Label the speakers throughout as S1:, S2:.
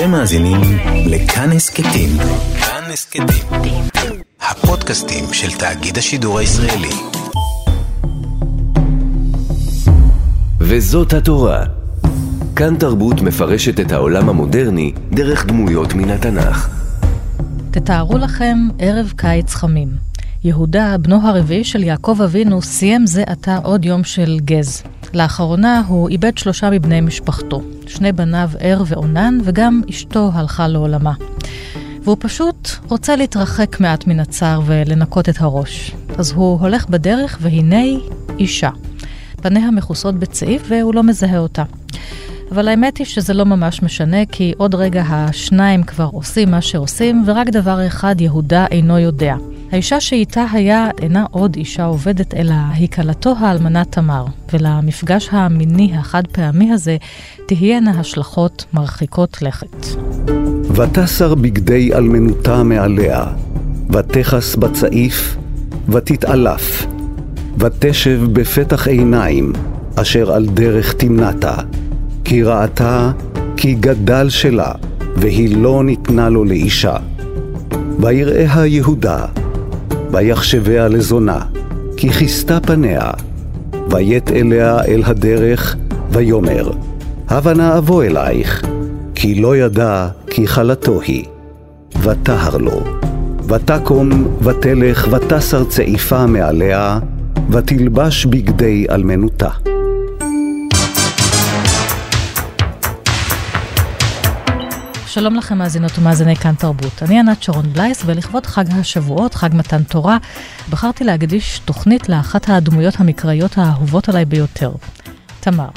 S1: אתם מאזינים לכאן הסכתים. כאן הסכתים. הפודקאסטים של תאגיד השידור הישראלי. וזאת התורה. כאן תרבות מפרשת את העולם המודרני דרך דמויות מן התנ"ך.
S2: תתארו לכם ערב קיץ חמים. יהודה, בנו הרביעי של יעקב אבינו, סיים זה עתה עוד יום של גז. לאחרונה הוא איבד שלושה מבני משפחתו, שני בניו ער ועונן, וגם אשתו הלכה לעולמה. והוא פשוט רוצה להתרחק מעט מן הצער ולנקות את הראש. אז הוא הולך בדרך, והנה אישה. פניה מכוסות בצעיף והוא לא מזהה אותה. אבל האמת היא שזה לא ממש משנה, כי עוד רגע השניים כבר עושים מה שעושים, ורק דבר אחד יהודה אינו יודע. האישה שאיתה היה אינה עוד אישה עובדת, אלא היא כלתו האלמנה תמר, ולמפגש המיני החד פעמי הזה תהיינה השלכות מרחיקות לכת.
S3: ותסר בגדי אלמנותה מעליה, ותכס בצעיף, ותתעלף, ותשב בפתח עיניים, אשר על דרך תמנתה, כי ראתה כי גדל שלה, והיא לא ניתנה לו לאישה. ויראיה יהודה, ויחשביה לזונה, כי כיסתה פניה, ויט אליה אל הדרך, ויאמר, הבה נא אבוא אלייך, כי לא ידע כי חלתו היא. ותהר לו, ותקום ותלך ותסר צעיפה מעליה, ותלבש בגדי אלמנותה.
S2: שלום לכם מאזינות ומאזיני כאן תרבות. אני ענת שרון בלייס, ולכבוד חג השבועות, חג מתן תורה, בחרתי להקדיש תוכנית לאחת הדמויות המקראיות האהובות עליי ביותר, תמר.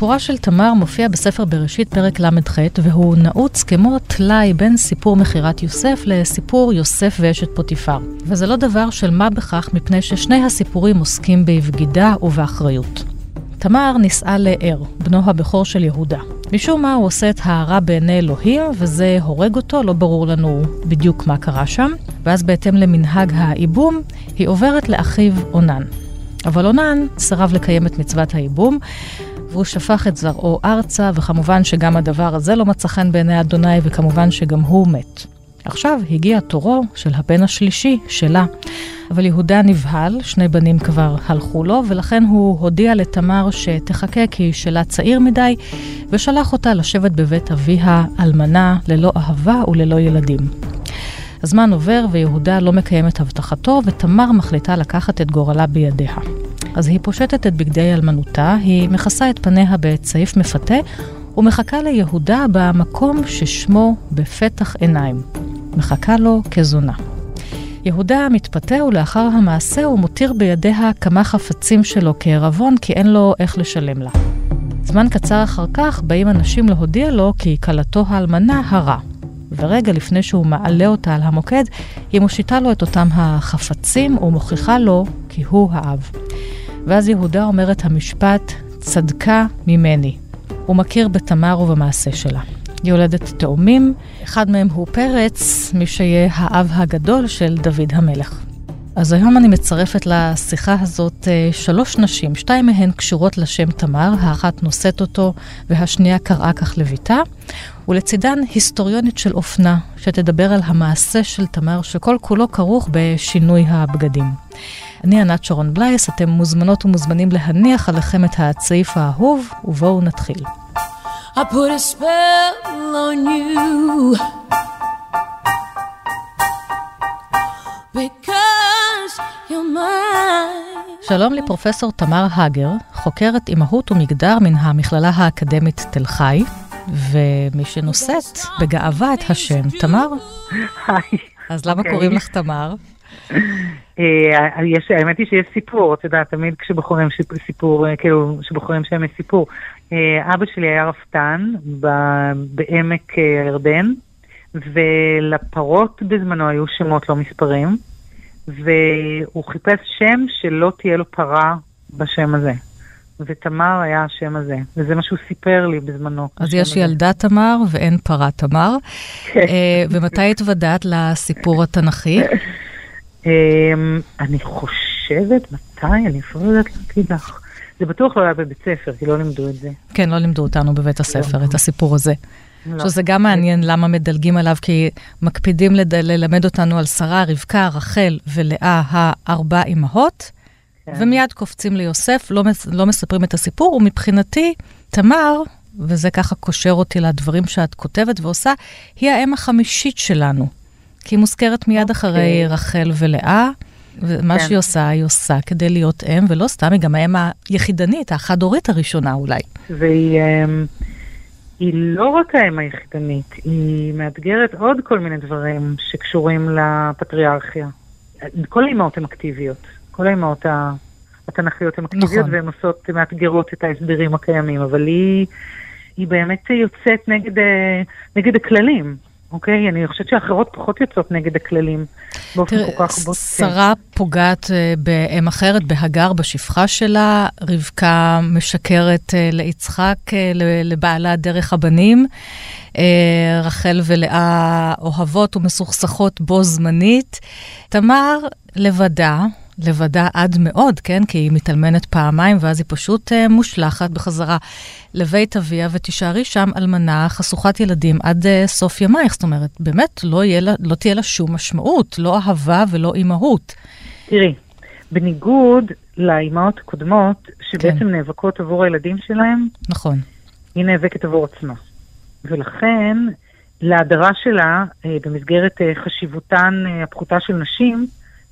S2: סיפורה של תמר מופיע בספר בראשית פרק ל"ח, והוא נעוץ כמו טלאי בין סיפור מכירת יוסף לסיפור יוסף ואשת פוטיפר. וזה לא דבר של מה בכך, מפני ששני הסיפורים עוסקים בבגידה ובאחריות. תמר נישאה לער, בנו הבכור של יהודה. משום מה הוא עושה את הרע בעיני אלוהים, וזה הורג אותו, לא ברור לנו בדיוק מה קרה שם. ואז בהתאם למנהג הייבום, היא עוברת לאחיו אונן. אבל אונן סירב לקיים את מצוות הייבום, והוא שפך את זרעו ארצה, וכמובן שגם הדבר הזה לא מצא חן בעיני אדוני, וכמובן שגם הוא מת. עכשיו הגיע תורו של הבן השלישי שלה. אבל יהודה נבהל, שני בנים כבר הלכו לו, ולכן הוא הודיע לתמר שתחכה כי שלה צעיר מדי, ושלח אותה לשבת בבית אביה, אלמנה, ללא אהבה וללא ילדים. הזמן עובר ויהודה לא מקיים את הבטחתו, ותמר מחליטה לקחת את גורלה בידיה. אז היא פושטת את בגדי אלמנותה, היא מכסה את פניה בצעיף מפתה, ומחכה ליהודה במקום ששמו בפתח עיניים. מחכה לו כזונה. יהודה מתפתה ולאחר המעשה הוא מותיר בידיה כמה חפצים שלו כערבון כי אין לו איך לשלם לה. זמן קצר אחר כך באים אנשים להודיע לו כי כלתו האלמנה הרע. ורגע לפני שהוא מעלה אותה על המוקד, היא מושיטה לו את אותם החפצים ומוכיחה לו כי הוא האב. ואז יהודה אומר את המשפט, צדקה ממני. הוא מכיר בתמר ובמעשה שלה. היא יולדת תאומים, אחד מהם הוא פרץ, מי שיהיה האב הגדול של דוד המלך. אז היום אני מצרפת לשיחה הזאת אה, שלוש נשים, שתיים מהן קשורות לשם תמר, האחת נושאת אותו והשנייה קראה כך לביתה, ולצידן היסטוריונית של אופנה, שתדבר על המעשה של תמר שכל כולו כרוך בשינוי הבגדים. אני ענת שרון בלייס, אתם מוזמנות ומוזמנים להניח עליכם את הצעיף האהוב, ובואו נתחיל. I put a spell on you because. שלום לפרופסור תמר הגר, חוקרת אימהות ומגדר מן המכללה האקדמית תל חי, ומי שנושאת בגאווה את השם תמר.
S4: היי.
S2: אז למה okay. קוראים לך תמר?
S4: אה, יש, האמת היא שיש סיפור, את יודעת, תמיד כשבוחרים סיפור, אה, כאילו, כשבוחרים שם יש סיפור. אה, אבא שלי היה רפתן בעמק הירדן, ולפרות בזמנו היו שמות לא מספרים, והוא חיפש שם שלא תהיה לו פרה בשם הזה. ותמר היה השם הזה, וזה מה שהוא סיפר לי בזמנו.
S2: אז יש הזה. ילדה תמר ואין פרה תמר. כן. אה, ומתי התוודעת לסיפור התנ"כי?
S4: אמ, אני חושבת, מתי? אני אפילו לא יודעת להגיד לך. זה בטוח לא היה בבית ספר, כי לא לימדו את זה.
S2: כן, לא לימדו אותנו בבית הספר, לא. את הסיפור הזה. לא. שזה גם מעניין למה מדלגים עליו, כי מקפידים לד... ללמד אותנו על שרה, רבקה, רחל ולאה, הארבע אמהות, כן. ומיד קופצים ליוסף, לא, מס... לא מספרים את הסיפור, ומבחינתי, תמר, וזה ככה קושר אותי לדברים שאת כותבת ועושה, היא האם החמישית שלנו. כי היא מוזכרת מיד okay. אוקיי. אחרי רחל ולאה. ומה כן. שהיא עושה, היא עושה כדי להיות אם, ולא סתם, היא גם האם היחידנית, החד-הורית הראשונה אולי.
S4: והיא אמ, היא לא רק האם היחידנית, היא מאתגרת עוד כל מיני דברים שקשורים לפטריארכיה. כל האימהות הן אקטיביות, כל האימהות התנ"כיות הן אקטיביות, נכון. והן עושות, מאתגרות את ההסברים הקיימים, אבל היא, היא באמת יוצאת נגד, אה, נגד הכללים. אוקיי? אני חושבת שאחרות פחות יוצאות נגד הכללים באופן תראה, כל כך בוטה.
S2: שרה פוגעת uh, באם אחרת, בהגר, בשפחה שלה, רבקה משקרת uh, ליצחק, uh, לבעלה דרך הבנים, רחל ולאה אוהבות ומסוכסכות בו זמנית. תמר לבדה, לבדה עד מאוד, כן? כי היא מתאלמנת פעמיים, ואז היא פשוט uh, מושלכת בחזרה לבית אביה, ותישארי שם אלמנה חשוכת ילדים עד uh, סוף ימייך. זאת אומרת, באמת לא, לה, לא תהיה לה שום משמעות, לא אהבה ולא אימהות.
S4: תראי, בניגוד לאימהות הקודמות, שבעצם כן. נאבקות עבור הילדים שלהם,
S2: נכון.
S4: היא נאבקת עבור עצמה. ולכן, להדרה שלה, אה, במסגרת חשיבותן הפחותה של נשים,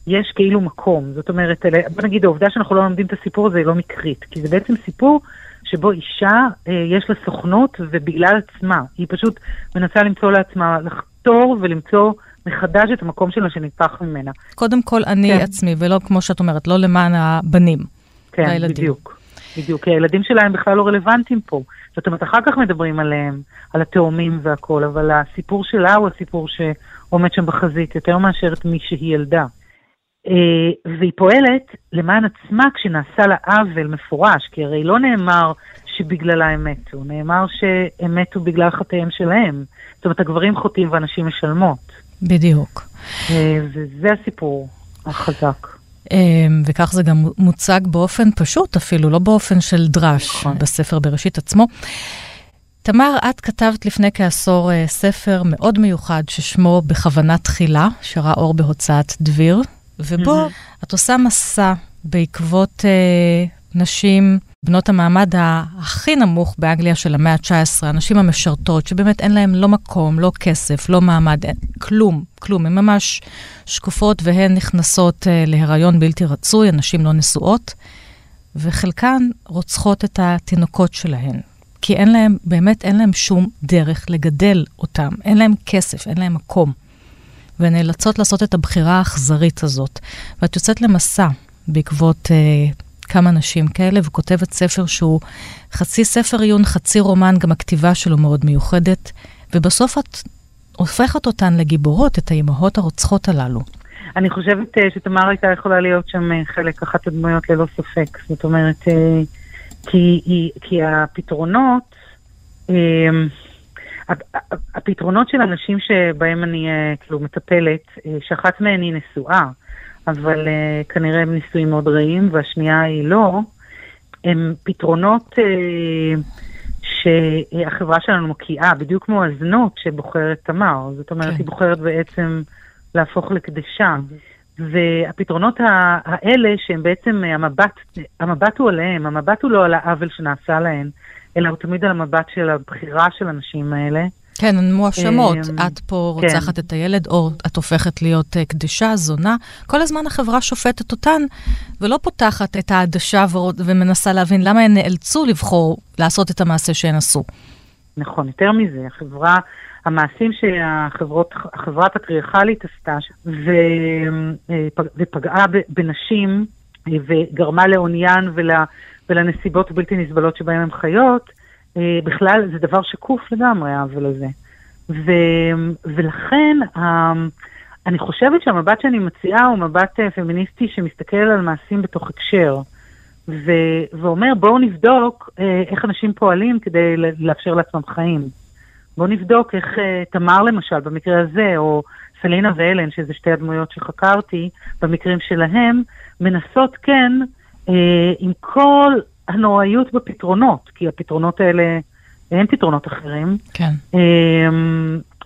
S4: יש כאילו מקום. זאת אומרת, בוא נגיד, העובדה שאנחנו לא לומדים את הסיפור הזה היא לא מקרית, כי זה בעצם סיפור שבו אישה, אה, יש לה סוכנות, ובגלל עצמה, היא פשוט מנסה למצוא לעצמה, לחתור ולמצוא מחדש את המקום שלה שנתפח ממנה.
S2: קודם כל, אני כן. עצמי, ולא כמו שאת אומרת, לא למען הבנים
S4: כן, והילדים. כן, בדיוק. בדיוק, כי הילדים שלהם בכלל לא רלוונטיים פה. זאת אומרת, אחר כך מדברים עליהם, על התאומים והכול, אבל הסיפור שלה הוא הסיפור שעומד שם בחזית, יותר מאשר את מי שהיא ילדה. אה, והיא פועלת למען עצמה כשנעשה לה עוול מפורש, כי הרי לא נאמר שבגללה הם מתו, נאמר שהם מתו בגלל חטאיהם שלהם. זאת אומרת, הגברים חוטאים ואנשים משלמות.
S2: בדיוק.
S4: אה, וזה הסיפור החזק.
S2: אה, וכך זה גם מוצג באופן פשוט אפילו, לא באופן של דרש, נכון. בספר בראשית עצמו. תמר, את כתבת לפני כעשור ספר מאוד מיוחד ששמו בכוונה תחילה, שראה אור בהוצאת דביר. ובו mm-hmm. את עושה מסע בעקבות אה, נשים, בנות המעמד הכי נמוך באנגליה של המאה ה-19, הנשים המשרתות, שבאמת אין להן לא מקום, לא כסף, לא מעמד, אין, כלום, כלום. הן ממש שקופות והן נכנסות אה, להיריון בלתי רצוי, הנשים לא נשואות, וחלקן רוצחות את התינוקות שלהן. כי אין להם, באמת אין להם שום דרך לגדל אותם. אין להם כסף, אין להם מקום. ונאלצות לעשות את הבחירה האכזרית הזאת. ואת יוצאת למסע בעקבות אה, כמה נשים כאלה, וכותבת ספר שהוא חצי ספר עיון, חצי רומן, גם הכתיבה שלו מאוד מיוחדת, ובסוף את הופכת אותן לגיבורות, את האימהות הרוצחות הללו.
S4: אני חושבת uh, שתמר הייתה יכולה להיות שם uh, חלק, אחת הדמויות ללא ספק. זאת אומרת, uh, כי, כי הפתרונות, הפתרונות של אנשים שבהם אני אה, כאילו מטפלת, אה, שאחת מהן היא נשואה, אבל אה, כנראה הם נישואים מאוד רעים, והשנייה היא לא, הם פתרונות שהחברה שלנו מוקיעה, בדיוק כמו הזנות שבוחרת תמר. זאת אומרת, כן. היא בוחרת בעצם להפוך לקדשה. והפתרונות האלה, שהם בעצם המבט, המבט הוא עליהם, המבט הוא לא על העוול שנעשה להן, אלא הוא תמיד על המבט של הבחירה של הנשים האלה.
S2: כן, הן מואשמות. אמ, את פה כן. רוצחת כן. את הילד, או את הופכת להיות uh, קדשה, זונה. כל הזמן החברה שופטת אותן, ולא פותחת את העדשה ומנסה להבין למה הן נאלצו לבחור לעשות את המעשה שהן עשו.
S4: נכון, יותר מזה, החברה, המעשים שהחברה הפטריארכלית עשתה, ו, אה, ופגעה בנשים, אה, וגרמה לעוניין ול, ולנסיבות בלתי נסבלות שבהן הן חיות, אה, בכלל זה דבר שקוף לגמרי, העוול הזה. ו, ולכן אני חושבת שהמבט שאני מציעה הוא מבט פמיניסטי שמסתכל על מעשים בתוך הקשר. ו, ואומר בואו נבדוק אה, איך אנשים פועלים כדי לאפשר לעצמם חיים. בואו נבדוק איך אה, תמר למשל, במקרה הזה, או סלינה ואלן, שזה שתי הדמויות שחקרתי, במקרים שלהם, מנסות כן, אה, עם כל הנוראיות בפתרונות, כי הפתרונות האלה, אין פתרונות אחרים.
S2: כן.
S4: אה,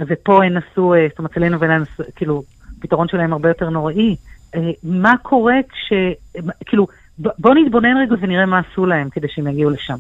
S4: ופה הן עשו, אה, זאת אומרת, סלינה ואלן, כאילו, הפתרון שלהם הרבה יותר נוראי. אה, מה קורה כש... כאילו, בוא נתבונן רגע ונראה מה עשו להם כדי שהם יגיעו לשם.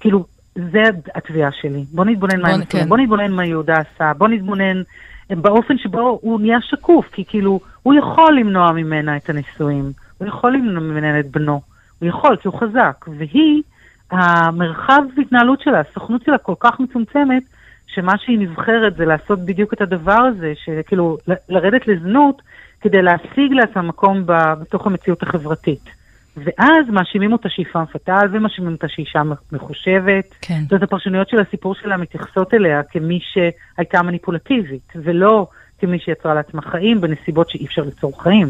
S4: כאילו, זה התביעה שלי. בוא נתבונן מה הם עשו, כן. בוא נתבונן מה יהודה עשה, בוא נתבונן באופן שבו הוא נהיה שקוף, כי כאילו, הוא יכול למנוע ממנה את הנישואים, הוא יכול למנוע ממנה את בנו, הוא יכול, כי הוא חזק, והיא, המרחב התנהלות שלה, הסוכנות שלה כל כך מצומצמת, שמה שהיא נבחרת זה לעשות בדיוק את הדבר הזה, שכאילו, לרדת לזנות, כדי להשיג לעצמה מקום בתוך המציאות החברתית. ואז מאשימים אותה שהיא פעם פטאל, ומאשימים אותה שהיא אישה מחושבת.
S2: כן.
S4: זאת הפרשנויות של הסיפור שלה מתייחסות אליה כמי שהייתה מניפולטיבית, ולא כמי שיצרה לעצמה חיים בנסיבות שאי אפשר ליצור חיים.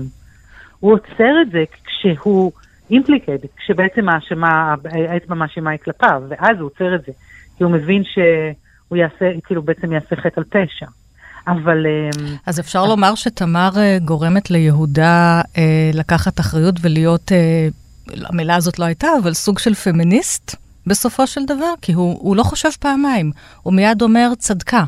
S4: הוא עוצר את זה כשהוא אימפליקד, כשבעצם האשמה, האצבע מאשימה היא כלפיו, ואז הוא עוצר את זה, כי הוא מבין שהוא יעשה, כאילו בעצם יעשה חטא על פשע. אבל... אמ,
S2: אז אפשר. לומר שתמר אה, גורמת ליהודה אה, לקחת אחריות ולהיות, אה, המילה הזאת לא הייתה, אבל סוג של פמיניסט בסופו של דבר, כי הוא, הוא לא חושב פעמיים, הוא מיד אומר צדקה.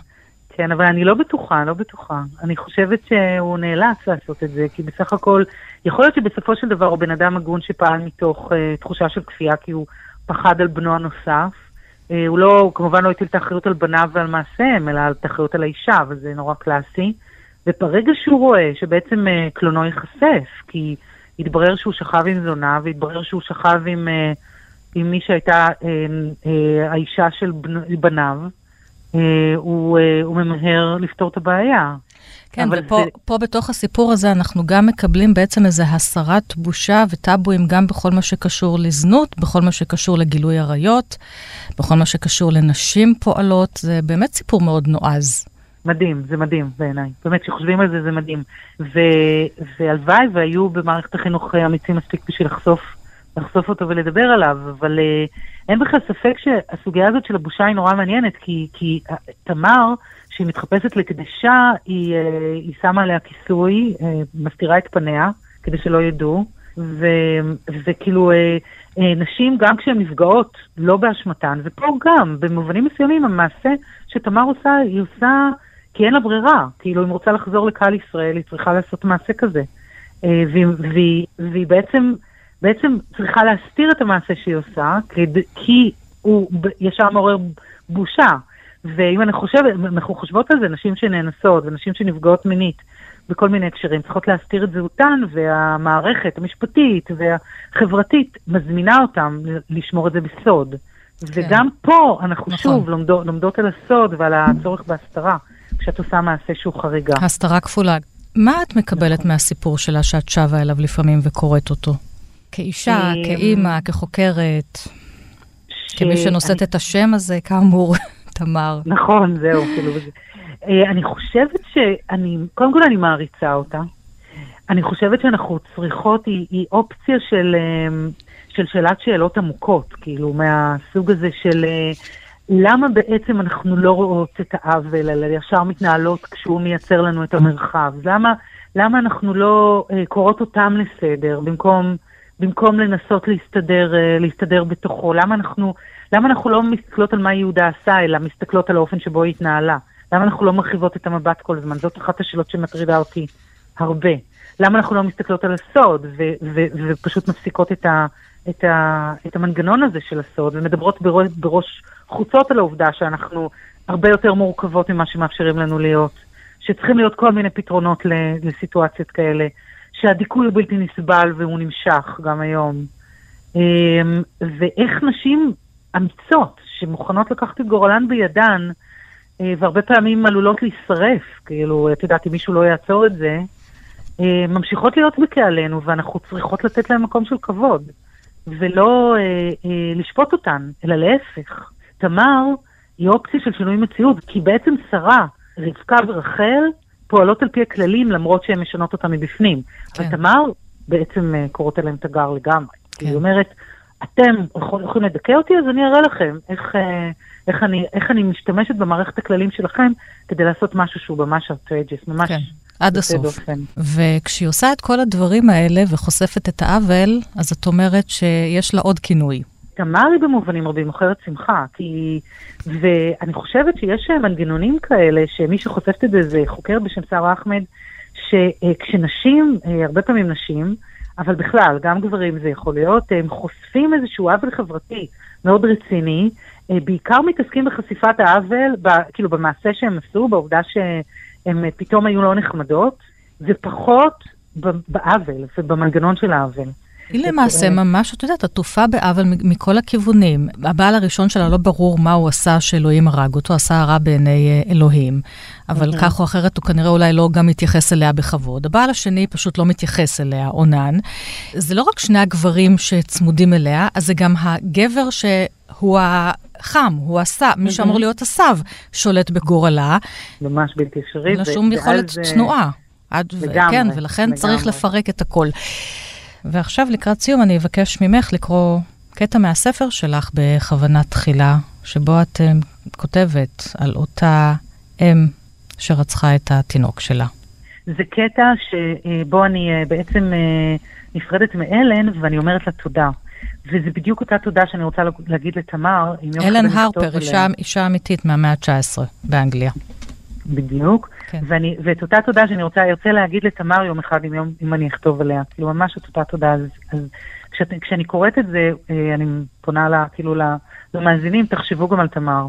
S4: כן, אבל אני לא בטוחה, לא בטוחה. אני חושבת שהוא נאלץ לעשות את זה, כי בסך הכל, יכול להיות שבסופו של דבר הוא בן אדם הגון שפעל מתוך uh, תחושה של כפייה, כי הוא פחד על בנו הנוסף, אה, הוא לא, הוא כמובן לא הטיל את האחריות על בניו ועל מעשיהם, אלא את האחריות על האישה, וזה נורא קלאסי. וברגע שהוא רואה שבעצם אה, קלונו ייחשף, כי התברר שהוא שכב עם זונה, והתברר שהוא שכב עם, אה, עם מי שהייתה האישה של בניו, הוא, הוא ממהר לפתור את הבעיה.
S2: כן, ופה זה... פה בתוך הסיפור הזה אנחנו גם מקבלים בעצם איזו הסרת בושה וטאבואים גם בכל מה שקשור לזנות, בכל מה שקשור לגילוי עריות, בכל מה שקשור לנשים פועלות. זה באמת סיפור מאוד נועז.
S4: מדהים, זה מדהים בעיניי. באמת, כשחושבים על זה, זה מדהים. ו... והלוואי והיו במערכת החינוך אמיצים מספיק בשביל לחשוף, לחשוף אותו ולדבר עליו, אבל uh, אין בכלל ספק שהסוגיה הזאת של הבושה היא נורא מעניינת, כי, כי תמר, כשהיא מתחפשת לקדשה, היא, אה, היא שמה עליה כיסוי, אה, מסתירה את פניה, כדי שלא ידעו, ו, וכאילו אה, נשים, גם כשהן נפגעות, לא באשמתן, ופה גם, במובנים מסוימים, המעשה שתמר עושה, היא עושה כי אין לה ברירה. כאילו, אם רוצה לחזור לקהל ישראל, היא צריכה לעשות מעשה כזה. והיא בעצם, בעצם צריכה להסתיר את המעשה שהיא עושה, כי הוא ישר מעורר בושה. ואם אני חושבת, אנחנו חושבות על זה, נשים שנאנסות ונשים שנפגעות מינית בכל מיני הקשרים, צריכות להסתיר את זהותן, והמערכת המשפטית והחברתית מזמינה אותן לשמור את זה בסוד. כן. וגם פה אנחנו נכון. שוב לומדות, לומדות על הסוד ועל הצורך בהסתרה, כשאת עושה מעשה שהוא חריגה.
S2: הסתרה כפולה. מה את מקבלת נכון. מהסיפור שלה שאת שבה אליו לפעמים וקוראת אותו? כאישה, אמ, כאימא, כחוקרת, ש... כמי שנושאת אני... את השם הזה, כאמור. תמר.
S4: נכון, זהו, כאילו. אה, אני חושבת שאני, קודם כל אני מעריצה אותה. אני חושבת שאנחנו צריכות, היא, היא אופציה של, אה, של שאלת שאלות עמוקות, כאילו, מהסוג הזה של אה, למה בעצם אנחנו לא רואות את העוול, אלא ישר מתנהלות כשהוא מייצר לנו את המרחב? למה, למה אנחנו לא קוראות אותם לסדר במקום, במקום לנסות להסתדר, להסתדר בתוכו? למה אנחנו למה אנחנו לא מסתכלות על מה יהודה עשה, אלא מסתכלות על האופן שבו היא התנהלה? למה אנחנו לא מרחיבות את המבט כל הזמן? זאת אחת השאלות שמטרידה אותי הרבה. למה אנחנו לא מסתכלות על הסוד ו- ו- ופשוט מפסיקות את, ה- את, ה- את המנגנון הזה של הסוד ומדברות בראש, בראש חוצות על העובדה שאנחנו הרבה יותר מורכבות ממה שמאפשרים לנו להיות, שצריכים להיות כל מיני פתרונות לסיטואציות כאלה, שהדיכוי הוא בלתי נסבל והוא נמשך גם היום. אמ, ואיך נשים אמיצות, שמוכנות לקחת את גורלן בידן, אה, והרבה פעמים עלולות להישרף, כאילו, את יודעת, אם מישהו לא יעצור את זה, אה, ממשיכות להיות בקהלנו, ואנחנו צריכות לתת להם מקום של כבוד, ולא אה, לשפוט אותן, אלא להפך. תמר היא אופציה של שינוי מציאות, כי בעצם שרה רבקה ורחל פועלות על פי הכללים למרות שהן משנות אותם מבפנים.
S2: כן.
S4: אבל תמר בעצם אה, קוראת עליהם תגר לגמרי.
S2: כן.
S4: היא אומרת, אתם יכול- יכולים לדכא אותי, אז אני אראה לכם איך, אה, איך, אני, איך אני משתמשת במערכת הכללים שלכם כדי לעשות משהו שהוא ממש outrageous, ממש
S2: כן, עד הסוף.
S4: דופן.
S2: וכשהיא עושה את כל הדברים האלה וחושפת את העוול, אז את אומרת שיש לה עוד כינוי.
S4: תמר היא במובנים רבים מוכרת שמחה, כי... ואני חושבת שיש אה, מנגנונים כאלה, שמי שחושפת את זה זה חוקר בשם שרה אחמד, שכשנשים, אה, הרבה פעמים נשים, אבל בכלל, גם גברים זה יכול להיות, הם חושפים איזשהו עוול חברתי מאוד רציני, אה, בעיקר מתעסקים בחשיפת העוול, ב, כאילו במעשה שהם עשו, בעובדה שהם אה, פתאום היו לא נחמדות, ופחות בעוול ובמנגנון של העוול.
S2: היא למעשה ממש, את יודעת, עטופה בעוול מכל הכיוונים. הבעל הראשון שלה לא ברור מה הוא עשה שאלוהים הרג אותו, עשה הרע בעיני אה, אלוהים, אבל כך או אחרת הוא כנראה אולי לא גם מתייחס אליה בכבוד. הבעל השני פשוט לא מתייחס אליה, אונן. זה לא רק שני הגברים שצמודים אליה, אז זה גם הגבר שהוא החם, הוא הסב, מי שאמור להיות הסב, שולט בגורלה.
S4: ממש בלתי אפשרי.
S2: אין לה
S4: ו-
S2: שום יכולת
S4: ואז, אה,
S2: צנועה. עד, ו-
S4: לגמרי,
S2: כן, ולכן צריך
S4: לגמרי.
S2: לפרק את הכל. ועכשיו, לקראת סיום, אני אבקש ממך לקרוא קטע מהספר שלך בכוונה תחילה, שבו את אה, כותבת על אותה אם שרצחה את התינוק שלה.
S4: זה קטע שבו אני אה, בעצם אה, נפרדת מאלן ואני אומרת לה תודה. וזה בדיוק אותה תודה שאני רוצה להגיד לתמר.
S2: אלן הרפר. אישה, אישה אמיתית מהמאה ה-19 באנגליה.
S4: בדיוק.
S2: כן.
S4: ואני, ואת אותה תודה שאני רוצה, ארצה להגיד לתמר יום אחד, אם, יום, אם אני אכתוב עליה. כאילו, ממש את אותה תודה. אז, אז כשאת, כשאני קוראת את זה, אה, אני פונה לה, כאילו, למאזינים, תחשבו גם על תמר.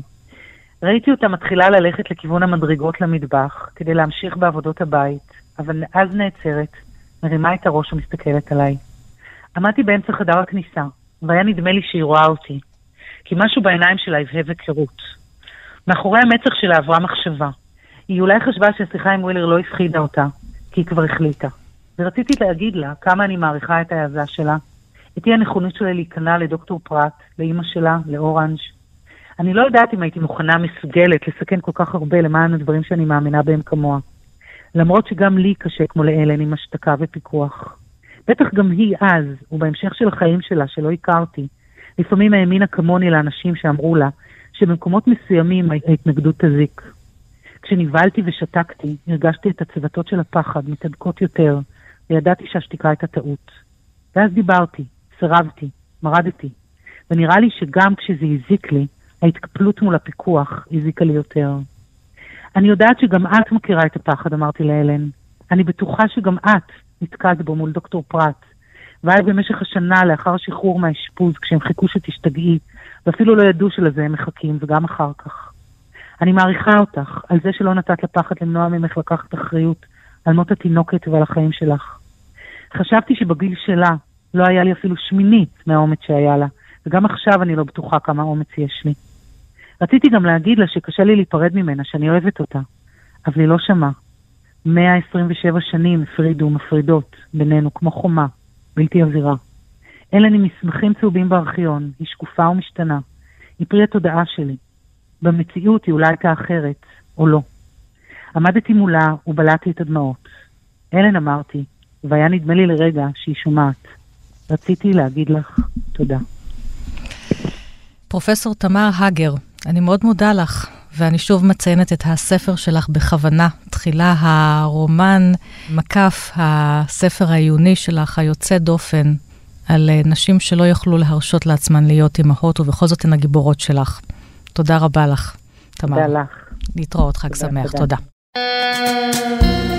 S4: ראיתי אותה מתחילה ללכת לכיוון המדרגות למטבח, כדי להמשיך בעבודות הבית, אבל אז נעצרת, מרימה את הראש ומסתכלת עליי. עמדתי באמצע חדר הכניסה, והיה נדמה לי שהיא רואה אותי, כי משהו בעיניים שלה הבהב היכרות. מאחורי המצח שלה עברה מחשבה. היא אולי חשבה שהשיחה עם ווילר לא הפחידה אותה, כי היא כבר החליטה. ורציתי להגיד לה כמה אני מעריכה את ההעזה שלה, את אי הנכונות שלה להיכנע לדוקטור פרט, לאימא שלה, לאורנג'. אני לא יודעת אם הייתי מוכנה, מסוגלת, לסכן כל כך הרבה למען הדברים שאני מאמינה בהם כמוה. למרות שגם לי קשה כמו לאלן עם השתקה ופיקוח. בטח גם היא אז, ובהמשך של החיים שלה, שלא הכרתי, לפעמים האמינה כמוני לאנשים שאמרו לה שבמקומות מסוימים ההתנגדות תזיק. כשנבהלתי ושתקתי, הרגשתי את הצוותות של הפחד מתהדקות יותר, וידעתי שהשתיקה הייתה טעות. ואז דיברתי, סירבתי, מרדתי, ונראה לי שגם כשזה הזיק לי, ההתקפלות מול הפיקוח הזיקה לי יותר. אני יודעת שגם את מכירה את הפחד, אמרתי לאלן. אני בטוחה שגם את נתקעת בו מול דוקטור פרט. והיה במשך השנה לאחר השחרור מהאשפוז, כשהם חיכו שתשתגעי, ואפילו לא ידעו שלזה הם מחכים, וגם אחר כך. אני מעריכה אותך על זה שלא נתת לפחד למנוע ממך לקחת אחריות על מות התינוקת ועל החיים שלך. חשבתי שבגיל שלה לא היה לי אפילו שמינית מהאומץ שהיה לה, וגם עכשיו אני לא בטוחה כמה אומץ יש לי. רציתי גם להגיד לה שקשה לי להיפרד ממנה, שאני אוהבת אותה, אבל היא לא שמעה. 127 שנים הפרידו ומפרידות בינינו כמו חומה, בלתי עבירה. אלן עם מסמכים צהובים בארכיון, היא שקופה ומשתנה. היא פרי התודעה שלי. במציאות היא אולי הייתה אחרת, או לא. עמדתי מולה ובלעתי את הדמעות. אלן אמרתי, והיה נדמה לי לרגע שהיא שומעת. רציתי להגיד לך תודה.
S2: פרופסור תמר הגר, אני מאוד מודה לך, ואני שוב מציינת את הספר שלך בכוונה. תחילה הרומן מקף, הספר העיוני שלך, היוצא דופן, על נשים שלא יכלו להרשות לעצמן להיות אימהות, ובכל זאת הן הגיבורות שלך. תודה רבה לך, תמר.
S4: תודה לך.
S2: להתראות, חג
S4: תודה,
S2: שמח,
S4: תודה.
S2: תודה.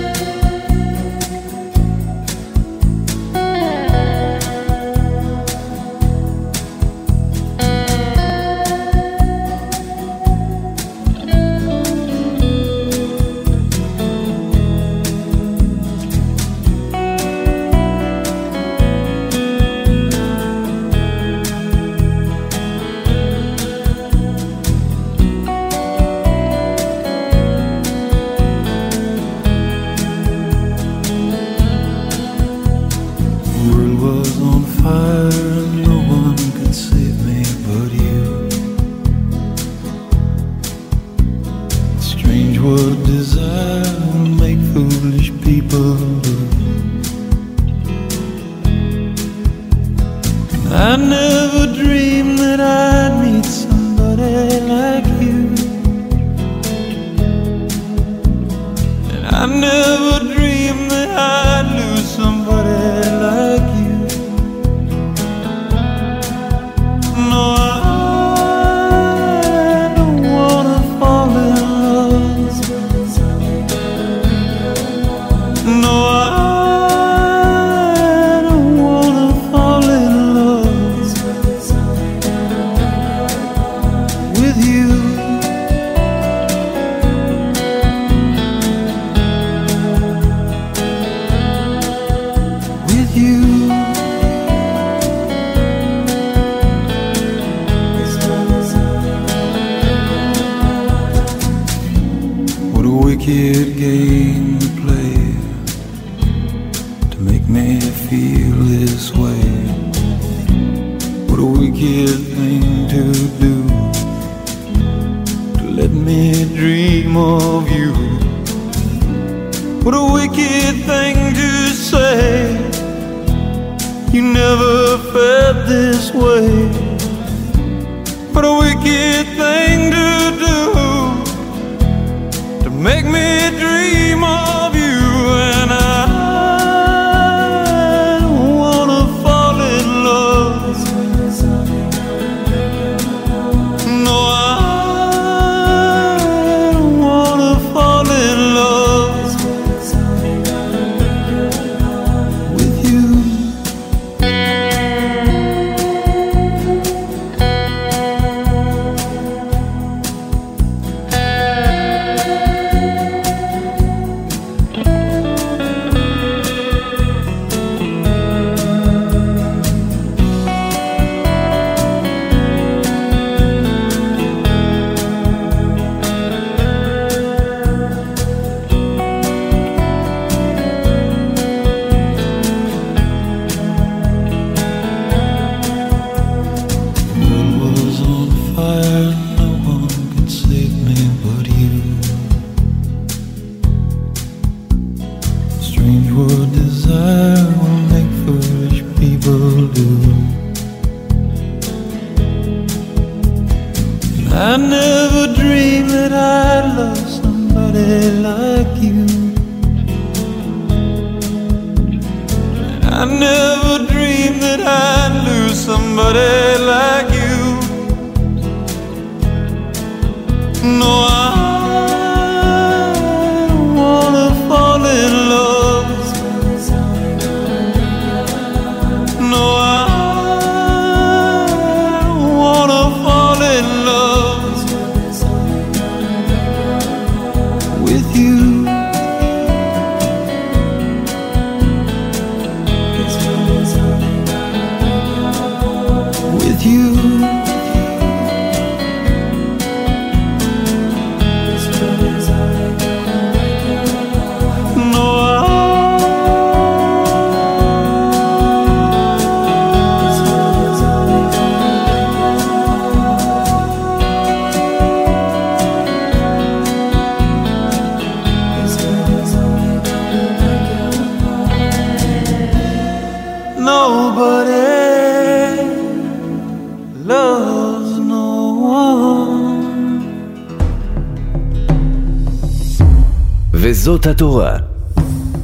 S5: וזאת התורה.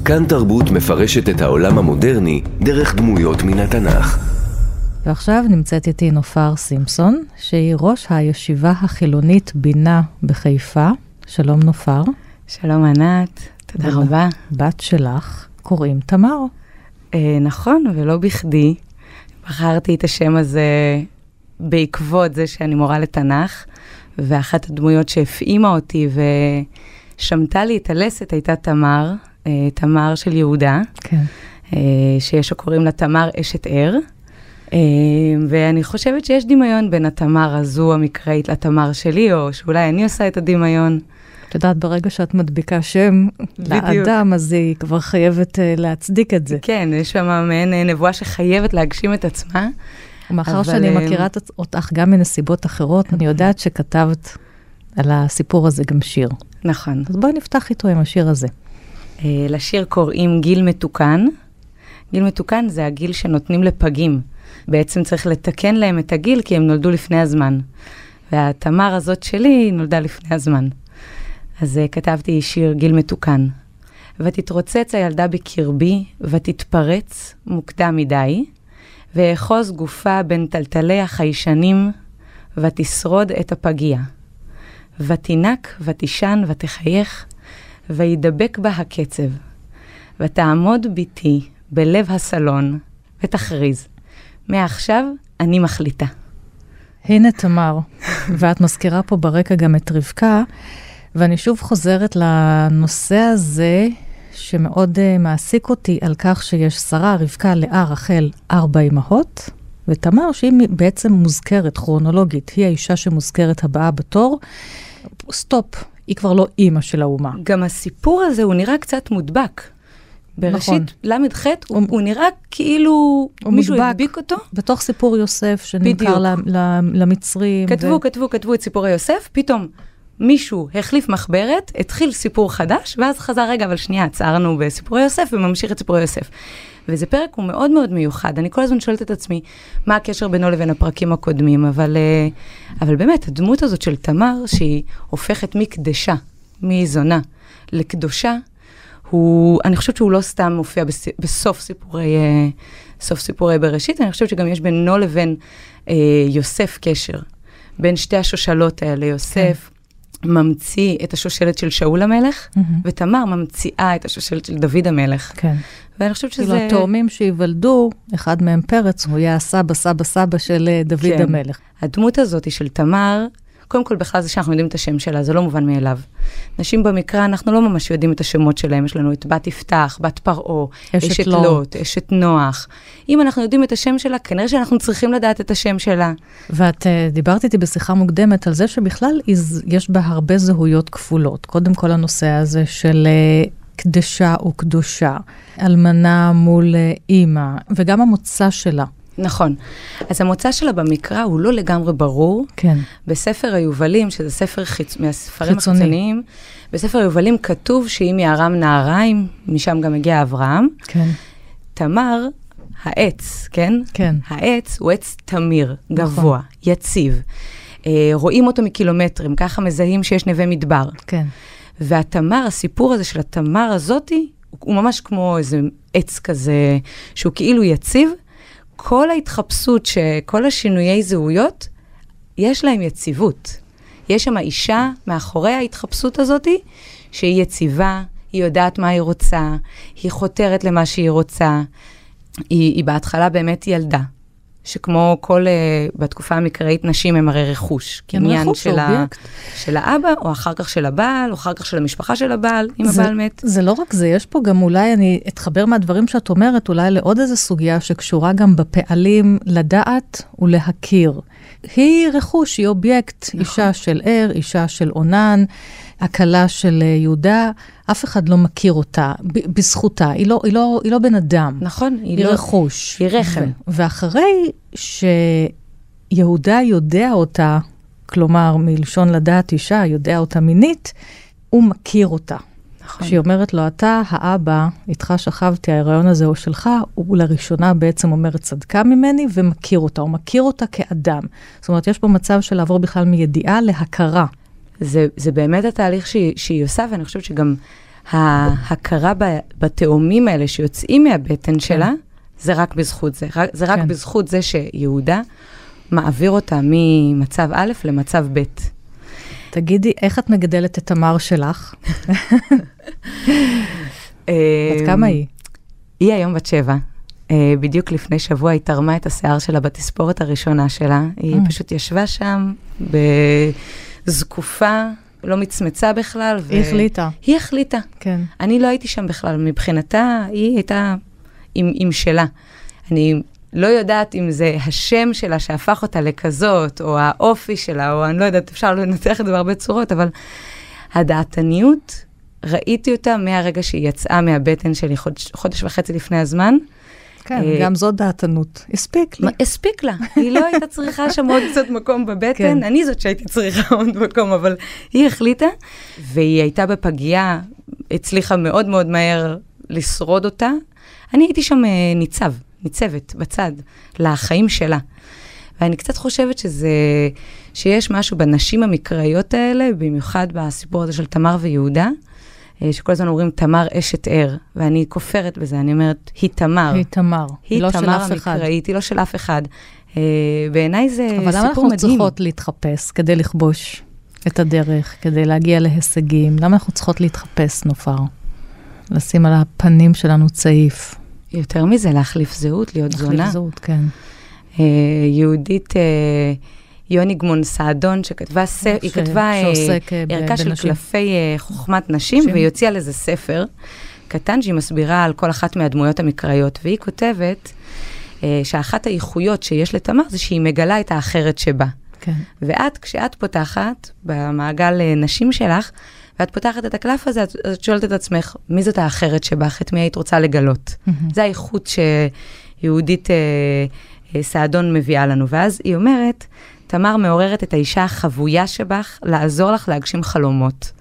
S5: כאן תרבות מפרשת את העולם המודרני דרך דמויות מן התנ"ך.
S2: ועכשיו נמצאת איתי נופר סימפסון, שהיא ראש הישיבה החילונית בינה בחיפה. שלום נופר.
S6: שלום ענת, תודה
S2: תודה.
S6: רבה.
S2: בת שלך, קוראים תמר.
S6: אה, נכון, ולא בכדי. בחרתי את השם הזה בעקבות זה שאני מורה לתנ"ך, ואחת הדמויות שהפעימה אותי ושמטה לי את הלסת הייתה תמר, אה, תמר של יהודה,
S2: כן.
S6: אה, שיש שקוראים לה תמר אשת ער. אה, ואני חושבת שיש דמיון בין התמר הזו המקראית לתמר שלי, או שאולי אני עושה את הדמיון.
S2: את יודעת, ברגע שאת מדביקה שם
S6: בדיוק.
S2: לאדם, אז היא כבר חייבת uh, להצדיק את זה.
S6: כן, יש שם מעין אה, נבואה שחייבת להגשים את עצמה.
S2: מאחר
S6: אבל,
S2: שאני מכירה אותך גם מנסיבות אחרות, אני יודעת שכתבת על הסיפור הזה גם שיר.
S6: נכון.
S2: אז בואי נפתח איתו עם השיר הזה.
S6: אה, לשיר קוראים גיל מתוקן. גיל מתוקן זה הגיל שנותנים לפגים. בעצם צריך לתקן להם את הגיל כי הם נולדו לפני הזמן. והתמר הזאת שלי נולדה לפני הזמן. אז uh, כתבתי שיר גיל מתוקן. ותתרוצץ הילדה בקרבי, ותתפרץ מוקדם מדי, ואחוז גופה בין טלטלי החיישנים, ותשרוד את הפגיע. ותינק, ותישן, ותחייך, וידבק בה הקצב. ותעמוד בתי בלב הסלון, ותכריז, מעכשיו אני מחליטה.
S2: הנה תמר, ואת מזכירה פה ברקע גם את רבקה, ואני שוב חוזרת לנושא הזה שמאוד uh, מעסיק אותי על כך שיש שרה, רבקה, לאה, רחל, ארבע אמהות, ותמר, שהיא בעצם מוזכרת כרונולוגית, היא האישה שמוזכרת הבאה בתור, סטופ, היא כבר לא אימא של האומה.
S6: גם הסיפור הזה, הוא נראה קצת מודבק. בראשית
S2: נכון.
S6: ל"ח, הוא, הוא נראה כאילו
S2: הוא
S6: מישהו. הדביק אותו.
S2: בתוך סיפור יוסף שנמכר. ל- ל- למצרים.
S6: כתבו, כתבו, כתבו את סיפורי יוסף, פתאום מישהו החליף מחברת, התחיל סיפור חדש, ואז חזר, רגע, אבל שנייה, עצרנו בסיפורי יוסף וממשיך את סיפורי יוסף. וזה פרק הוא מאוד מאוד מיוחד. אני כל הזמן שואלת את עצמי, מה הקשר בינו לבין הפרקים הקודמים, אבל, אה, אבל באמת, הדמות הזאת של תמר, שהיא הופכת מקדשה, מזונה, לקדושה, הוא, אני חושבת שהוא לא סתם מופיע בס, בסוף סיפורי, אה, סוף סיפורי בראשית, אני חושבת שגם יש בינו לבין אה, יוסף קשר. בין שתי השושלות האלה, יוסף כן. ממציא את השושלת של שאול המלך,
S2: מהמם.
S6: ותמר ממציאה את השושלת של דוד המלך.
S2: כן.
S6: ואני חושבת
S2: כאילו,
S6: שזה...
S2: התאומים שייוולדו, אחד מהם פרץ, הוא יהיה הסבא, סבא, סבא של אה, דוד
S6: כן.
S2: המלך.
S6: הדמות הזאת של תמר, קודם כל בכלל זה שאנחנו יודעים את השם שלה, זה לא מובן מאליו. נשים במקרא, אנחנו לא ממש יודעים את השמות שלהם, יש לנו את בת יפתח, בת פרעה,
S2: אשת
S6: אשת
S2: לוט.
S6: לוט, אשת נוח. אם אנחנו יודעים את השם שלה, כנראה שאנחנו צריכים לדעת את השם שלה.
S2: ואת uh, דיברת איתי בשיחה מוקדמת על זה שבכלל יש בה הרבה זהויות כפולות. קודם כל הנושא הזה של uh, קדשה וקדושה, אלמנה מול uh, אימא, וגם המוצא שלה.
S6: נכון. אז המוצא שלה במקרא הוא לא לגמרי ברור.
S2: כן.
S6: בספר היובלים, שזה ספר חיצ... מהספרים
S2: חיצוני.
S6: החיצוניים, בספר היובלים כתוב שהיא מארם נהריים, משם גם הגיע אברהם.
S2: כן.
S6: תמר, העץ, כן?
S2: כן.
S6: העץ הוא עץ תמיר,
S2: נכון.
S6: גבוה, יציב. אה, רואים אותו מקילומטרים, ככה מזהים שיש נווה מדבר.
S2: כן.
S6: והתמר, הסיפור הזה של התמר הזאתי, הוא ממש כמו איזה עץ כזה, שהוא כאילו יציב. כל ההתחפשות, כל השינויי זהויות, יש להם יציבות. יש שם אישה מאחורי ההתחפשות הזאתי, שהיא יציבה, היא יודעת מה היא רוצה, היא חותרת למה שהיא רוצה. היא, היא בהתחלה באמת ילדה, שכמו כל, uh, בתקופה המקראית, נשים הם הרי רכוש.
S2: כן,
S6: קניין
S2: רכוש,
S6: של, ה. של האבא, או אחר כך של הבעל, או אחר כך של המשפחה של הבעל, אם
S2: זה-
S6: הבעל מת.
S2: זה לא רק זה, יש פה גם אולי, אני אתחבר מהדברים שאת אומרת, אולי לעוד איזו סוגיה שקשורה גם בפעלים לדעת ולהכיר. היא רכוש, היא אובייקט,
S6: נכון.
S2: אישה של ער, אישה של אונן, הכלה של אה, יהודה, אף אחד לא מכיר אותה בזכותה, היא לא, היא, לא, היא לא בן אדם.
S6: נכון,
S2: היא,
S6: היא לא...
S2: רכוש.
S6: היא רחם.
S2: ואחרי שיהודה יודע אותה, כלומר, מלשון לדעת אישה, יודע אותה מינית, הוא מכיר אותה.
S6: נכון.
S2: כשהיא אומרת לו, אתה האבא, איתך שכבתי, ההיריון הזה הוא שלך, הוא לראשונה בעצם אומרת, צדקה ממני, ומכיר אותה. הוא מכיר אותה כאדם. זאת אומרת, יש פה מצב של לעבור בכלל מידיעה להכרה.
S6: זה, זה באמת התהליך שהיא, שהיא עושה, ואני חושבת שגם ההכרה בתאומים האלה שיוצאים מהבטן שלה, זה רק בזכות זה. רק- זה רק
S2: כן.
S6: בזכות זה שיהודה מעביר אותה ממצב א' למצב ב'.
S2: תגידי, איך את מגדלת את תמר שלך? בת כמה היא?
S6: היא היום בת שבע. אה, בדיוק לפני שבוע היא תרמה את השיער שלה בתספורת הראשונה שלה. היא
S2: Mm.
S6: פשוט ישבה שם בזקופה, לא מצמצה בכלל. ו-
S2: היא החליטה.
S6: היא החליטה.
S2: כן.
S6: אני לא הייתי שם בכלל, מבחינתה היא הייתה עם, עם שלה. אני לא יודעת אם זה השם שלה שהפך אותה לכזאת, או האופי שלה, או אני לא יודעת, אפשר לנתח את זה בהרבה צורות, אבל הדעתניות, ראיתי אותה מהרגע שהיא יצאה מהבטן שלי חודש, חודש וחצי לפני הזמן.
S2: כן,
S6: אה,
S2: גם זאת דעתנות. הספיק לי.
S6: הספיק לה, היא לא הייתה צריכה שם עוד קצת מקום בבטן,
S2: כן.
S6: אני זאת שהייתי צריכה עוד מקום, אבל היא החליטה, והיא הייתה בפגייה, הצליחה מאוד מאוד מהר לשרוד אותה, אני הייתי שם אה, ניצב, ניצבת בצד, לחיים שלה. ואני קצת חושבת שזה, שיש משהו בנשים המקראיות האלה, במיוחד בסיפור הזה של תמר ויהודה, שכל הזמן אומרים תמר אשת ער, ואני כופרת בזה, אני אומרת, היא תמר.
S2: היא תמר,
S6: היא
S2: לא של
S6: תמר
S2: אף אחד.
S6: המקראית, היא לא של אף אחד. אה, בעיניי זה
S2: אבל למה אנחנו
S6: סיפור מדהים.
S2: צריכות להתחפש כדי לכבוש את הדרך, כדי להגיע להישגים? למה אנחנו צריכות להתחפש, נופר? לשים על הפנים שלנו צעיף.
S6: יותר מזה, להחליף זהות, להיות זונה.
S2: להחליף זהות, כן.
S6: אה, יהודית אה, יוניגמון סעדון, שכתבה, ס... היא
S2: ש-
S6: כתבה אה,
S2: אה,
S6: ערכה של. קלפי אה, חוכמת נשים. והיא הוציאה לזה ספר קטן שהיא מסבירה על כל אחת מהדמויות המקראיות, והיא כותבת שאחת האיכויות שיש לתמר זה שהיא מגלה את האחרת שבה.
S2: כן.
S6: ואת, כשאת פותחת במעגל נשים שלך, ואת פותחת את הקלף הזה, את, את שואלת את עצמך, מי זאת האחרת שבך? את מי היית רוצה לגלות?
S2: מהמם.
S6: זה האיכות שיהודית אה, אה, סעדון מביאה לנו. ואז היא אומרת, תמר מעוררת את האישה החבויה שבך לעזור לך להגשים חלומות.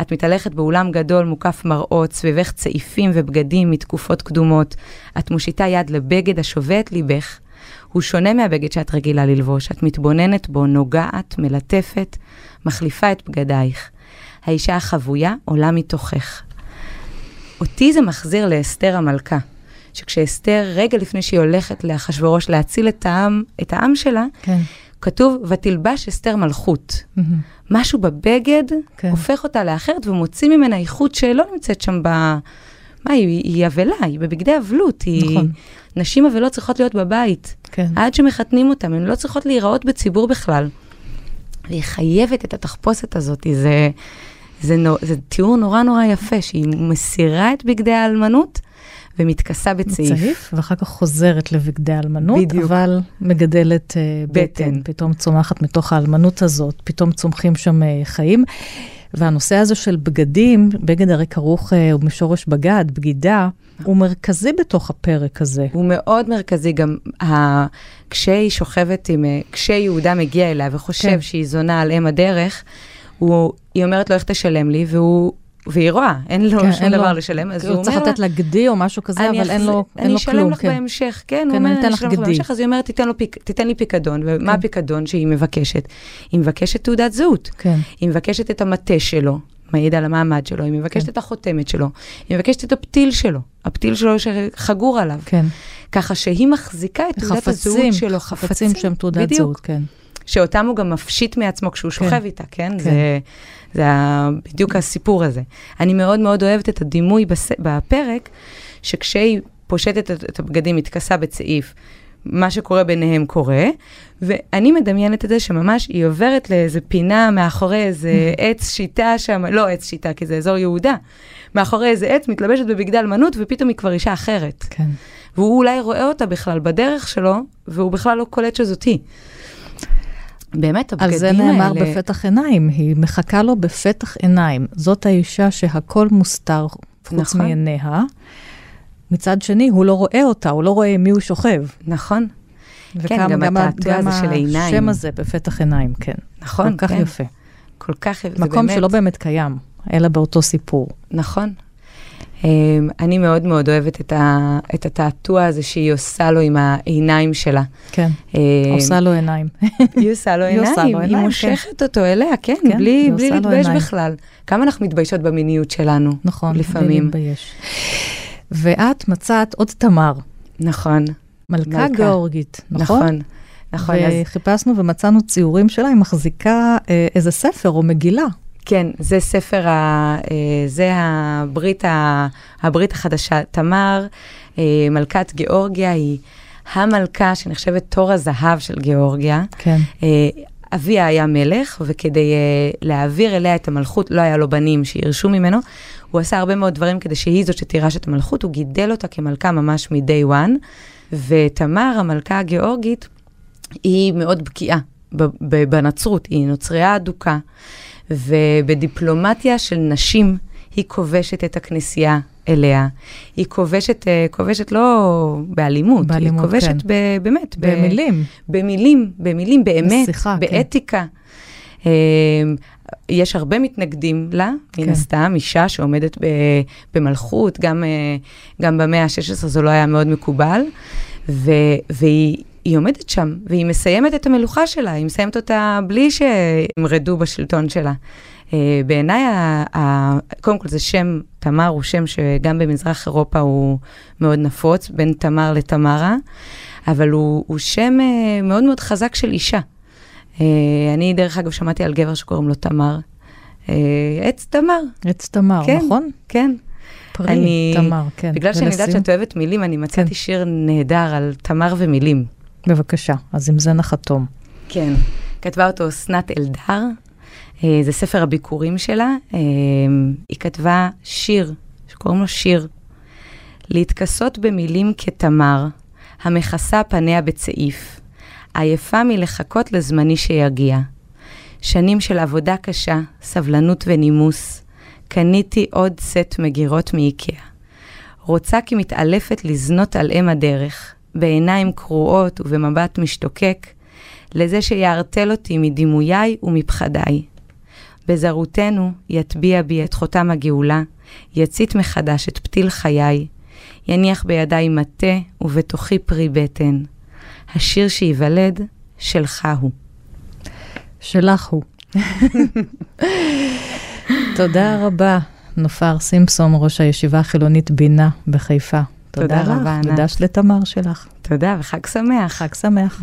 S6: את מתהלכת באולם גדול מוקף מראות, סביבך צעיפים ובגדים מתקופות קדומות. את מושיטה יד לבגד השובה את ליבך. הוא שונה מהבגד שאת רגילה ללבוש. את מתבוננת בו, נוגעת, מלטפת, מחליפה את בגדייך. האישה החבויה עולה מתוכך. אותי זה מחזיר לאסתר המלכה, שכשאסתר, רגע לפני שהיא הולכת לאחשוורוש להציל את העם, את העם שלה,
S2: כן.
S6: כתוב, ותלבש אסתר מלכות.
S2: מהמם.
S6: משהו בבגד
S2: כן.
S6: כן. הופך אותה לאחרת ומוציא ממנה איכות שלא נמצאת שם ב... מה, היא, היא אבלה, היא בבגדי אבלות. היא...
S2: נכון.
S6: נשים אבלות צריכות להיות בבית.
S2: כן.
S6: עד שמחתנים אותן, הן לא צריכות להיראות בציבור בכלל. והיא חייבת את התחפושת הזאת, זה, זה, נו, זה תיאור נורא נורא יפה, שהיא מסירה את בגדי האלמנות ומתכסה בצעיף.
S2: צעיף, ואחר כך חוזרת לבגדי האלמנות,
S6: בדיוק.
S2: אבל מגדלת uh, בטן.
S6: בטן.
S2: פתאום צומחת מתוך האלמנות הזאת, פתאום צומחים שם uh, חיים. והנושא הזה של בגדים, בגד הרי כרוך, uh, הוא משורש בגד, בגידה, הוא מרכזי בתוך הפרק הזה.
S6: הוא מאוד מרכזי, גם ה... כשהיא שוכבת עם, אה, כשיהודה מגיע אליה וחושב.
S2: כן.
S6: שהיא זונה על אם הדרך, הוא, היא אומרת לו איך תשלם לי, והוא, והיא רואה, אין לו
S2: כן,
S6: שום
S2: אין לו-
S6: דבר לשלם, אז הוא
S2: הוא צריך
S6: אומר לה,
S2: לתת לה גדי או משהו כזה, אבל אין לו, אין לו
S6: אני אשלם
S2: כלום.
S6: לך
S2: כן.
S6: בהמשך, כן,
S2: כן,
S6: הוא אומר, אני אשלם לך
S2: גדי.
S6: בהמשך, אז היא אומרת, תיתן, לו פיק, תיתן לי פיקדון, ומה
S2: כן.
S6: הפיקדון שהיא מבקשת? היא מבקשת תעודת זהות,
S2: כן,
S6: היא מבקשת את המטה שלו, מעיד על המעמד שלו, היא מבקשת
S2: כן.
S6: את החותמת שלו, היא מבקשת את הפתיל שלו, הפתיל שלו שחגור עליו.
S2: כן.
S6: ככה שהיא מחזיקה את תעודת הזהות
S2: חפצים,
S6: שלו,
S2: חפצים שהם תעודת זהות, כן.
S6: שאותם הוא גם מפשיט מעצמו כשהוא
S2: כן.
S6: שוכב איתה, כן?
S2: כן.
S6: זה, זה בדיוק הסיפור הזה. אני מאוד מאוד אוהבת את הדימוי בס, בפרק, שכשהיא פושטת את, את הבגדים, מתכסה בצעיף, מה שקורה ביניהם קורה, ואני מדמיינת את זה שממש היא עוברת לאיזה פינה מאחורי איזה עץ שיטה שם, לא עץ שיטה, כי זה אזור יהודה, מאחורי איזה עץ, מתלבשת בבגדי אלמנות, ופתאום היא כבר אישה אחרת.
S2: כן.
S6: והוא אולי רואה אותה בכלל בדרך שלו, והוא בכלל לא קולט שזאת היא. באמת, הבגדים
S2: על
S6: האלה...
S2: זה נאמר בפתח עיניים, היא מחכה לו בפתח עיניים. זאת האישה שהכל מוסתר חוץ
S6: נכון.
S2: מעיניה. מצד שני, הוא לא רואה אותה, הוא לא רואה מי הוא שוכב.
S6: נכון,
S2: וכמה-
S6: גם
S2: ה-
S6: התעתוע הזה של העיניים.
S2: השם הזה בפתח עיניים, כן.
S6: נכון,
S2: כל כך
S6: כן.
S2: יפה.
S6: כל כך יפה. זה
S2: מקום
S6: באמת-
S2: שלא באמת קיים, אלא באותו סיפור.
S6: נכון. Um, אני מאוד מאוד אוהבת את, ה, את התעתוע הזה שהיא עושה לו עם העיניים שלה.
S2: כן,
S6: Um,
S2: עושה לו עיניים.
S6: היא עושה לו
S2: היא
S6: עיניים,
S2: לו
S6: היא
S2: עיניים,
S6: מושכת אותו אליה, כן,
S2: כן,
S6: בלי,
S2: היא
S6: בלי להתבייש. בכלל. כמה אנחנו מתביישות במיניות שלנו,
S2: נכון, בלי
S6: לפעמים.
S2: להתבייש. ואת מצאת עוד תמר,
S6: נכון,
S2: מלכה
S6: מלכה.
S2: גיאורגית, נכון?
S6: נכון, נכון. אז
S2: וחיפשנו ומצאנו ציורים שלה, היא מחזיקה אה, איזה ספר או מגילה.
S6: כן, זה ספר, ה, אה, זה הברית, ה, הברית החדשה. תמר, אה, מלכת גיאורגיה, היא המלכה שנחשבת תור הזהב של גיאורגיה.
S2: כן.
S6: אה, אביה היה מלך, וכדי להעביר אליה את המלכות, לא היה לו בנים שירשו ממנו, הוא עשה הרבה מאוד דברים כדי שהיא זאת שתירש את המלכות, הוא גידל אותה כמלכה ממש מ-day one, ותמר, המלכה הגיאורגית, היא מאוד בקיאה בנצרות, היא נוצריה אדוקה, ובדיפלומטיה של נשים היא כובשת את הכנסייה אליה. היא כובשת, אה, כובשת לא באלימות,
S2: באלימות,
S6: היא כובשת
S2: כן.
S6: ב- באמת, ב-
S2: במילים.
S6: במילים, במילים באמת,
S2: בשיחה, כן.
S6: באתיקה. אה, יש הרבה מתנגדים לה, מן
S7: כן.
S6: הסתם, אישה שעומדת ב, במלכות, גם, אה, גם במאה ה-16 זה לא היה מאוד מקובל, ו, והיא היא עומדת שם, והיא מסיימת את המלוכה שלה, היא מסיימת אותה בלי שימרדו בשלטון שלה. אה, בעיניי, קודם כל זה שם, תמר הוא שם שגם במזרח אירופה הוא מאוד נפוץ, בין תמר לתמרה, אבל הוא, הוא שם אה, מאוד מאוד חזק של אישה. אה, אני, דרך אגב, שמעתי על גבר שקוראים לו תמר. עץ תמר,
S7: עץ תמר,
S6: כן.
S7: נכון?
S6: כן.
S7: פרי
S6: אני-
S7: תמר, כן.
S6: בגלל שאני יודעת? שאת אוהבת מילים, אני מצאתי
S7: כן.
S6: שיר נהדר על תמר ומילים.
S7: בבקשה, אז עם זה נחתום.
S6: כן. כתבה אותו אסנת אלדר, אה, זה ספר הביקורים שלה. אה, היא כתבה שיר, שקוראים לו שיר. להתכסות במילים כתמר, המכסה פניה בצעיף, עייפה מלחכות לזמני שיגיע. שנים של עבודה קשה, סבלנות ונימוס, קניתי עוד סט מגירות מאיקאה. רוצה כי מתעלפת לזנות על אם הדרך, בעיניים קרועות ובמבט משתוקק, לזה שיערטל אותי מדימויי ומפחדיי. בזרותנו יטביע בי את חותם הגאולה, יצית מחדש את פתיל חיי, יניח בידיי מטה ובתוכי פרי בטן. השיר שייוולד, שלך הוא.
S7: שלך הוא. תודה רבה, נופר סימפסון, ראש הישיבה החילונית בינה בחיפה.
S6: תודה רבה,
S7: לך,
S6: ענת.
S7: ודש לתמר שלך.
S6: תודה וחג שמח.
S7: חג שמח.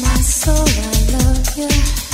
S8: my soul, I love you.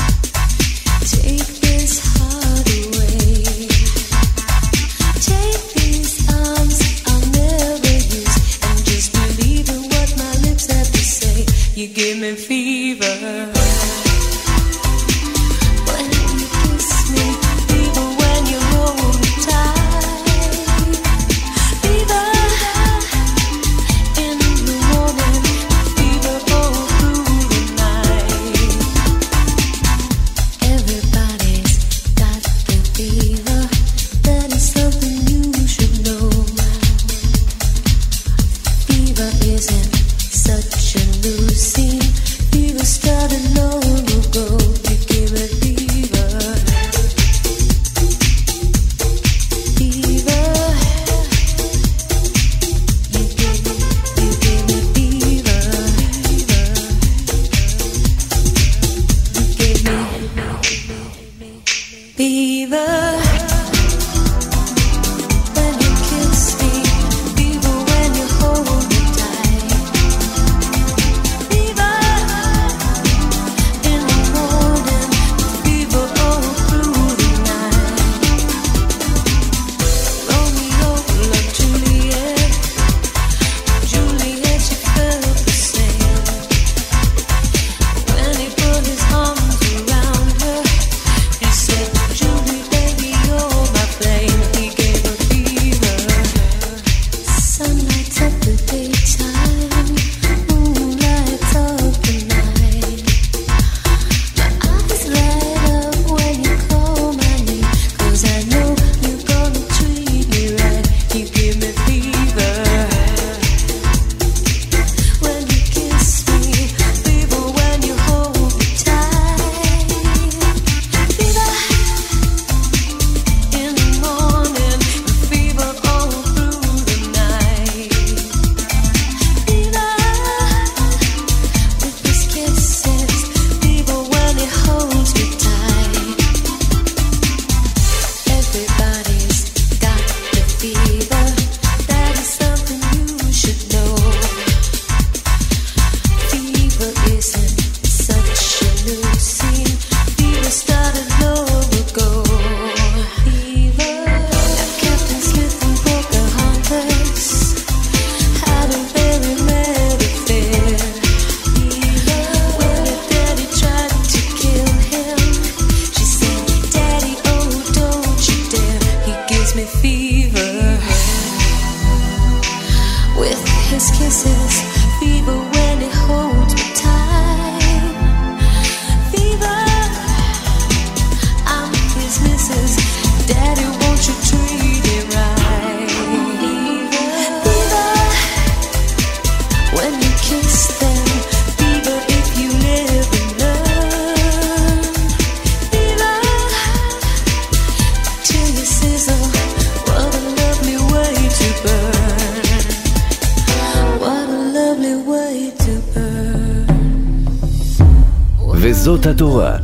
S5: וזאת התורה.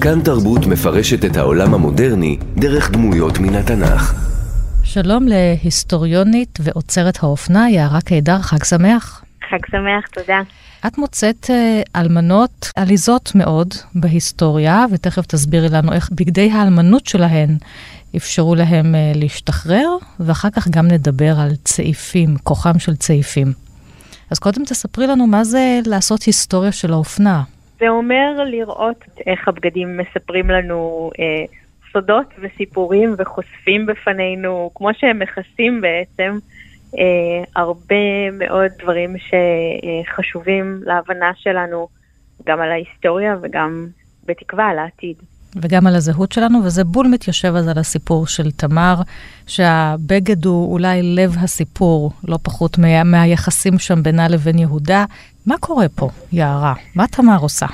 S5: כאן תרבות מפרשת את העולם המודרני דרך דמויות מן התנ"ך.
S2: שלום להיסטוריונית ועוצרת האופנה, יערה קידר, חג שמח.
S9: חג שמח, תודה.
S2: את מוצאת אה, אלמנות עליזות מאוד בהיסטוריה, ותכף תסבירי לנו איך בגדי האלמנות שלהן אפשרו להם אה, להשתחרר, ואחר כך גם נדבר על צעיפים, כוחם של צעיפים. אז קודם תספרי לנו מה זה לעשות היסטוריה של האופנה.
S9: זה אומר לראות איך הבגדים מספרים לנו אה, סודות וסיפורים וחושפים בפנינו, כמו שהם מכסים בעצם, אה, הרבה מאוד דברים שחשובים להבנה שלנו, גם על ההיסטוריה וגם בתקווה על העתיד.
S2: וגם על הזהות שלנו, וזה בול מתיישב אז על הסיפור של תמר, שהבגד הוא אולי לב הסיפור, לא פחות מה, מהיחסים שם בינה לבין יהודה. מה קורה פה, יערה? מה תמר עושה?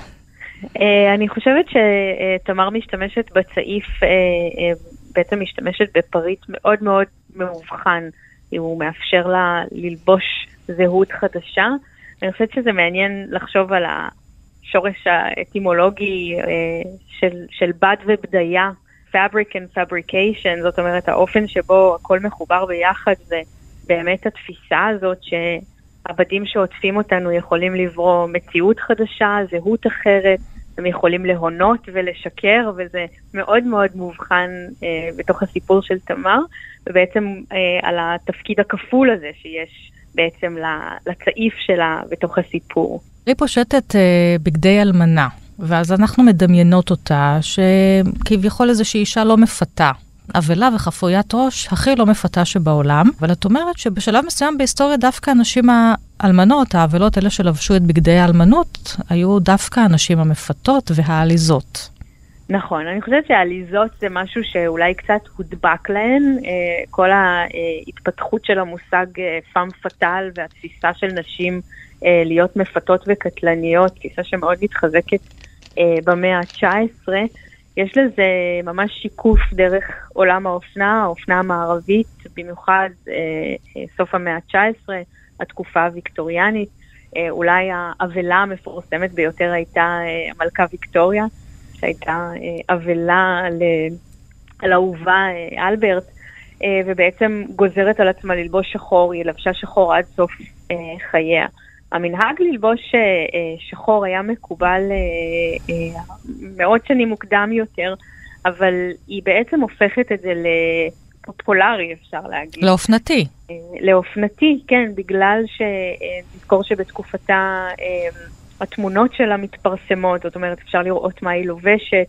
S9: אה, אני חושבת שתמר משתמשת בצעיף, אה, אה, בעצם משתמשת בפריט מאוד מאוד מאובחן. הוא מאפשר לה ללבוש זהות חדשה. אני חושבת שזה מעניין לחשוב על השורש האטימולוגי של, של בד ובדיה, fabric and fabrication, זאת אומרת האופן שבו הכל מחובר ביחד זה באמת התפיסה הזאת שהבדים שעוטפים אותנו יכולים לברוא מציאות חדשה, זהות אחרת, הם יכולים להונות ולשקר, וזה מאוד מאוד מובחן אה, בתוך הסיפור של תמר, ובעצם אה, על התפקיד הכפול הזה שיש בעצם לצעיף שלה בתוך הסיפור.
S2: היא פושטת אה, בגדי אלמנה, ואז אנחנו מדמיינות אותה שכביכול איזושהי אישה לא מפתה. אבלה וחפוית ראש הכי לא מפתה שבעולם, אבל את אומרת שבשלב מסוים בהיסטוריה דווקא הנשים האלמנות, האבלות, אלה שלבשו את בגדי האלמנות, היו דווקא הנשים המפתות והעליזות.
S9: נכון, אני חושבת שהעליזות זה משהו שאולי קצת הודבק להן, אה, כל ההתפתחות של המושג פאם פטאל והתפיסה של נשים אה, להיות מפתות וקטלניות, תפיסה שמאוד מתחזקת אה, במאה ה-19. יש לזה ממש שיקוף דרך עולם האופנה, האופנה המערבית, במיוחד אה, אה, סוף המאה ה-19, התקופה הוויקטוריאנית. אה, אולי האבלה המפורסמת ביותר הייתה אה, המלכה ויקטוריה, שהייתה אה, אבלה על אהובה אה, אלברט, אה, ובעצם גוזרת על עצמה ללבוש שחור, היא לבשה שחור עד סוף אה, חייה. המנהג ללבוש אה, אה, שחור היה מקובל אה, מאות שנים מוקדם יותר, אבל היא בעצם הופכת את זה לפופולרי, אפשר להגיד.
S2: לאופנתי.
S9: לאופנתי, כן, בגלל שנזכור שבתקופתה התמונות שלה מתפרסמות, זאת אומרת, אפשר לראות מה היא לובשת.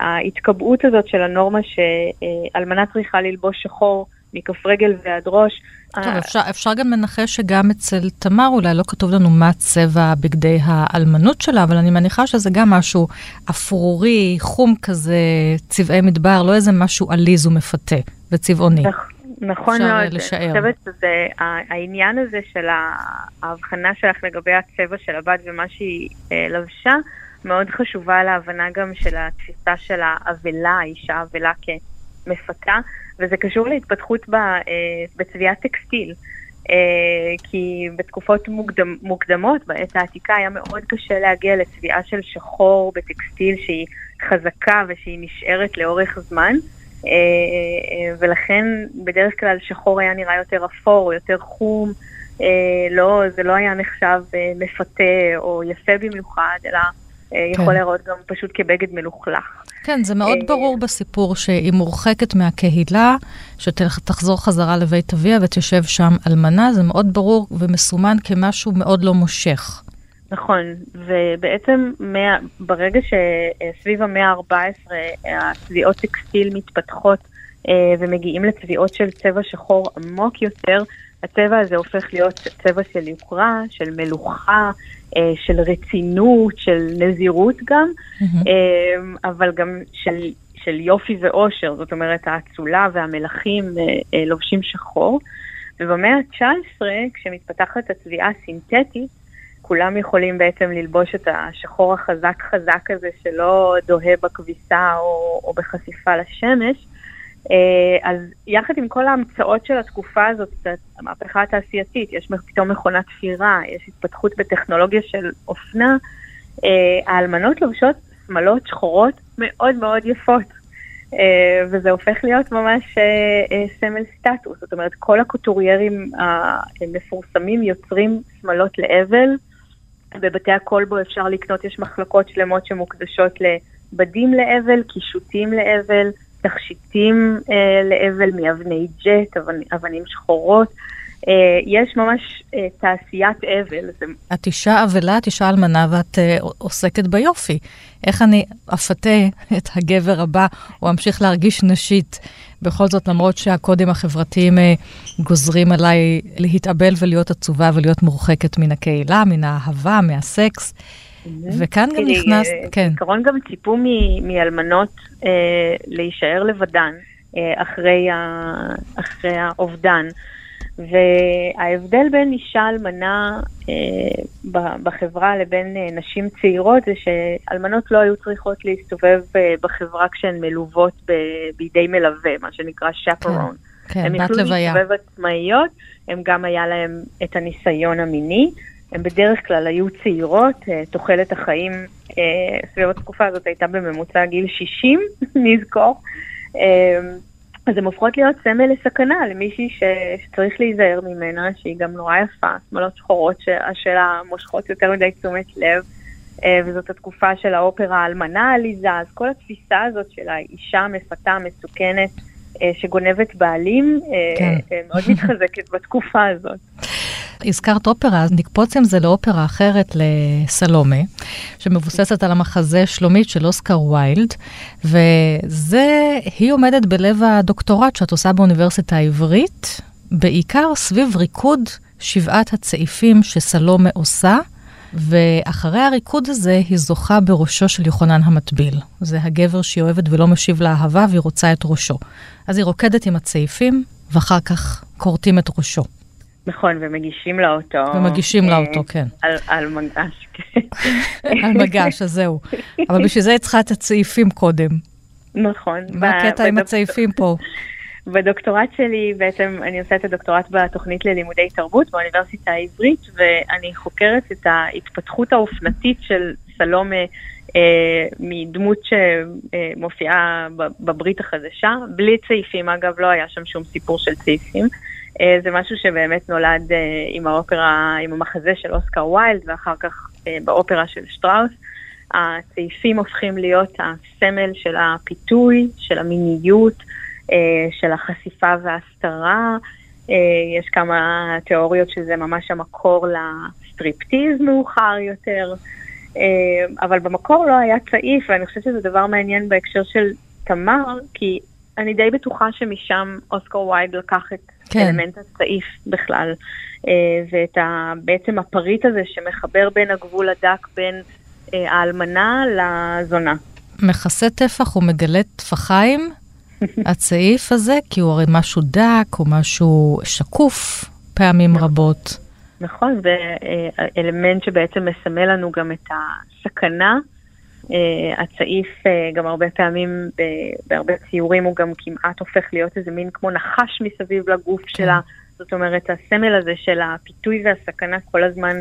S9: ההתקבעות הזאת של הנורמה שאלמנה צריכה ללבוש שחור מכף רגל ועד ראש.
S2: טוב, אפשר, אפשר גם לנחש שגם אצל תמר אולי לא כתוב לנו מה צבע בגדי האלמנות שלה, אבל אני מניחה שזה גם משהו אפרורי, חום כזה, צבעי מדבר, לא איזה משהו עליז ומפתה וצבעוני.
S9: נכון מאוד, אני חושבת שזה, העניין הזה של ההבחנה שלך לגבי הצבע של הבת ומה שהיא אה, לבשה, מאוד חשובה להבנה גם של התפיסה של האבלה, האישה אבלה כמפתה. וזה קשור להתפתחות ב, אה, בצביעת טקסטיל. אה, כי בתקופות מוקדמ, מוקדמות, בעת העתיקה, היה מאוד קשה להגיע לצביעה של שחור בטקסטיל שהיא חזקה ושהיא נשארת לאורך זמן. אה, ולכן בדרך כלל שחור היה נראה יותר אפור, יותר חום, לא, זה לא היה נחשב מפתה או יפה במיוחד, אלא יכול כן. להיראות גם פשוט כבגד מלוכלך.
S2: כן, זה מאוד ברור בסיפור שהיא מורחקת מהקהילה, שתחזור חזרה לבית אביה ותשב שם אלמנה, זה מאוד ברור ומסומן כמשהו מאוד לא מושך.
S9: נכון, ובעצם מה, ברגע שסביב המאה ה-14 הצביעות טקסטיל מתפתחות אה, ומגיעים לצביעות של צבע שחור עמוק יותר, הצבע הזה הופך להיות צבע של יוקרה, של מלוכה, אה, של רצינות, של נזירות גם, mm-hmm. אבל גם של, של יופי ואושר, זאת אומרת האצולה והמלכים לובשים שחור. ובמאה ה-19, כשמתפתחת הצביעה הסינתטית, כולם יכולים בעצם ללבוש את השחור החזק חזק הזה שלא דוהה בכביסה או, או בחשיפה לשמש. אה, אז יחד עם כל ההמצאות של התקופה הזאת, המהפכה התעשייתית, יש פתאום מכונת תפירה, יש התפתחות בטכנולוגיה של אופנה, אה, האלמנות לובשות שמלות שחורות מאוד מאוד יפות. אה, וזה הופך להיות ממש סמל סטטוס, זאת אומרת כל הקוטוריירים המפורסמים יוצרים שמלות לאבל, בבתי הכלבו אפשר לקנות, יש מחלקות שלמות שמוקדשות לבדים לאבל, קישוטים לאבל, תכשיטים אה, לאבל מאבני ג'ט, אבנ, אבנים שחורות. אה, יש ממש אה, תעשיית אבל. זה...
S2: את אישה אבלה, את אישה אלמנה, ואת אה, עוסקת ביופי. איך אני אפתה את הגבר הבא, או אמשיך להרגיש נשית, בכל זאת, למרות שהקודים החברתיים אה, גוזרים עליי להתאבל ולהיות עצובה ולהיות מורחקת מן הקהילה, מן האהבה, מהסקס. וכאן גם
S9: תראי,
S2: נכנס,
S9: אה,
S2: כן.
S9: בעיקרון גם ציפו מאלמנות אה, להישאר לבדן אה, אחרי, האובדן. וההבדל בין אישה אלמנה אה, בחברה לבין אה, נשים צעירות זה שאלמנות לא היו צריכות להסתובב אה, בחברה כשהן מלוות בידי מלווה, מה שנקרא chaperone.
S2: כן,
S9: הן
S2: בת
S9: יכלו
S2: לוויה.
S9: להסתובב עצמאיות, הם גם היה להם את הניסיון המיני. הן בדרך כלל היו צעירות, אה, תוחלת החיים סביב התקופה הזאת הייתה בממוצע גיל 60, נזכור. אז הן הופכות להיות סמל לסכנה למישהי ש... שצריך להיזהר ממנה, שהיא גם נורא יפה, שמאלות שחורות שלה מושכות יותר מדי תשומת לב, אה, וזאת התקופה של האופרה האלמנה העליזה, אז כל התפיסה הזאת של האישה המפתה, המסוכנת, שגונבת בעלים, אה,
S2: כן.
S9: אה, מאוד מתחזקת בתקופה הזאת.
S2: הזכרת אופרה, אז נקפוץ עם זה לאופרה אחרת, לסלומה, שמבוססת על המחזה שלומית של אוסקר ויילד, וזה, היא עומדת בלב הדוקטורט שאת עושה באוניברסיטה העברית, בעיקר סביב ריקוד שבעת הצעיפים שסלומה עושה, ואחרי הריקוד הזה היא זוכה בראשו של יוחנן המטביל. זה הגבר שהיא אוהבת ולא משיב לה אהבה והיא רוצה את ראשו. אז היא רוקדת עם הצעיפים, ואחר כך כורתים את ראשו.
S9: נכון, ומגישים לה אותו.
S2: ומגישים לה
S9: אה,
S2: אותו, כן.
S9: על, על מגש, כן.
S2: על מגש, אז זהו. אבל בשביל זה היא צריכה את הצעיפים קודם.
S9: נכון.
S2: מה הקטע עם הצעיפים פה?
S9: בדוקטורט שלי, בעצם אני עושה את הדוקטורט בתוכנית ללימודי תרבות באוניברסיטה העברית, ואני חוקרת את ההתפתחות האופנתית של סלומה אה, מדמות שמופיעה בברית החדשה, בלי צעיפים, אגב, לא היה שם שום סיפור של צעיפים. אה, זה משהו שבאמת נולד אה, עם האופרה, עם המחזה של אוסקר ויילד, ואחר כך אה, באופרה של שטראוס. הצעיפים הופכים להיות הסמל של הפיתוי, של המיניות, של החשיפה וההסתרה. אה, יש כמה תיאוריות שזה ממש המקור לסטריפטיז מאוחר יותר, אה, אבל במקור לא היה צעיף, ואני חושבת שזה דבר מעניין בהקשר של תמר, כי אני די בטוחה שמשם אוסקר וייד לקח את
S2: כן.
S9: אלמנט הצעיף בכלל, אה, ואת ה, בעצם הפריט הזה שמחבר בין הגבול הדק בין אה, האלמנה לזונה.
S2: מכסה טפח ומגלה טפחיים, הצעיף הזה, כי הוא הרי משהו דק, הוא משהו שקוף פעמים רבות.
S9: נכון, ואלמנט שבעצם מסמל לנו גם את הסכנה. אה, הצעיף אה, גם הרבה פעמים בהרבה ציורים הוא גם כמעט הופך להיות איזה מין כמו נחש מסביב לגוף שלה. זאת אומרת, הסמל הזה של הפיתוי והסכנה כל הזמן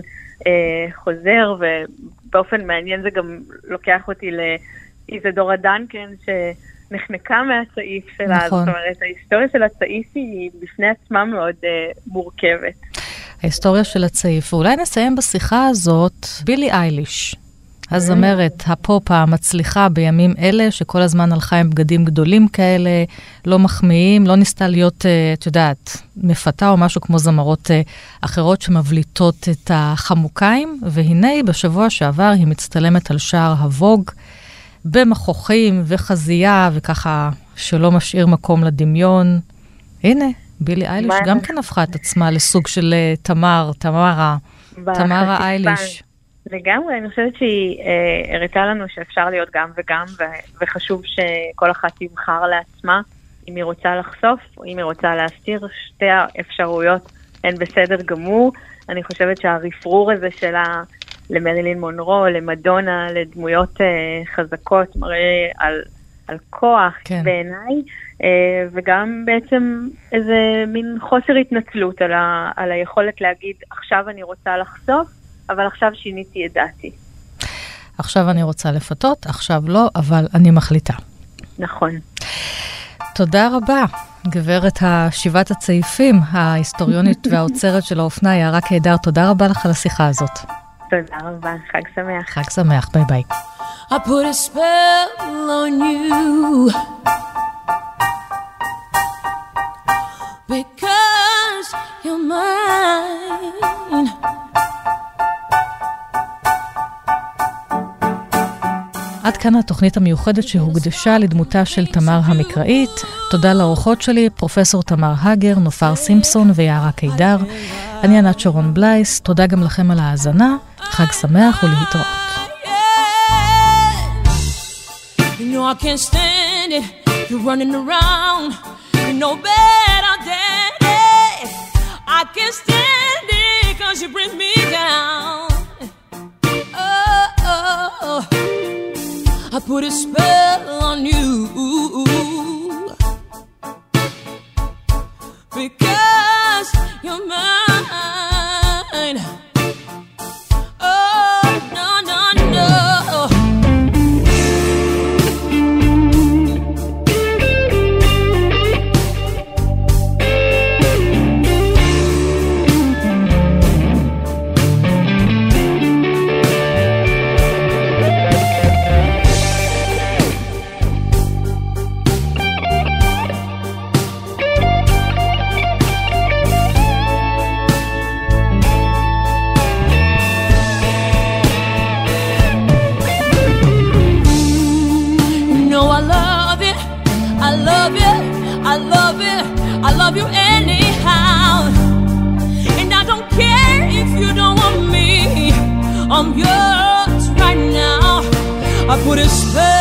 S9: אה, חוזר, ובאופן מעניין זה גם לוקח אותי לאיזדורה דנקן, שנחנקה מהצעיף שלה.
S2: נכון.
S9: זאת אומרת, ההיסטוריה של הצעיף היא בפני עצמה מאוד אה, מורכבת.
S2: ההיסטוריה של הצעיף. ואולי נסיים בשיחה הזאת, בילי אייליש, הזמרת הפופ המצליחה בימים אלה, שכל הזמן הלכה עם בגדים גדולים כאלה, לא מחמיאים, לא ניסתה להיות, אה, את יודעת, מפתה או משהו כמו זמרות אה, אחרות שמבליטות את החמוקיים, והנה בשבוע שעבר היא מצטלמת על שער הווג, במכוחים וחזייה, וככה שלא משאיר מקום לדמיון. הנה, בילי אייליש גם כן הפכה את עצמה לסוג של אה, תמר, תמרה, תמרה. אייליש.
S9: לגמרי, אני חושבת שהיא אה, הראתה לנו שאפשר להיות גם וגם, ו- וחשוב שכל אחת תבחר לעצמה אם היא רוצה לחשוף או אם היא רוצה להסתיר. שתי האפשרויות הן בסדר גמור. אני חושבת שהרפרור הזה שלה למרילין מונרו, למדונה, לדמויות אה, חזקות, מראה על, על כוח
S2: כן.
S9: בעיניי, אה, וגם בעצם איזה מין חוסר התנצלות על, ה, על היכולת להגיד, עכשיו אני רוצה לחשוף. אבל עכשיו שיניתי את דעתי.
S2: עכשיו אני רוצה לפתות, עכשיו לא, אבל אני מחליטה.
S9: נכון.
S2: תודה רבה, גברת השבעת הצעיפים, ההיסטוריונית והאוצרת של האופנה, יערה קידר, תודה רבה לך על השיחה הזאת.
S9: תודה רבה, חג שמח.
S2: חג שמח, ביי ביי.
S7: I put a spell on you because you're mine.
S2: עד כאן התוכנית המיוחדת שהוקדשה לדמותה של תמר המקראית. תודה לאורחות שלי, פרופסור תמר הגר, נופר סימפסון ויערה קידר. אני ענת שרון בלייס, תודה גם לכם על ההאזנה, חג שמח ולהתראות.
S7: You know I can't stand it. You're running around. You know better, daddy. I can't stand it cause you bring me down. Oh, oh, oh. I put a spell on you. por isso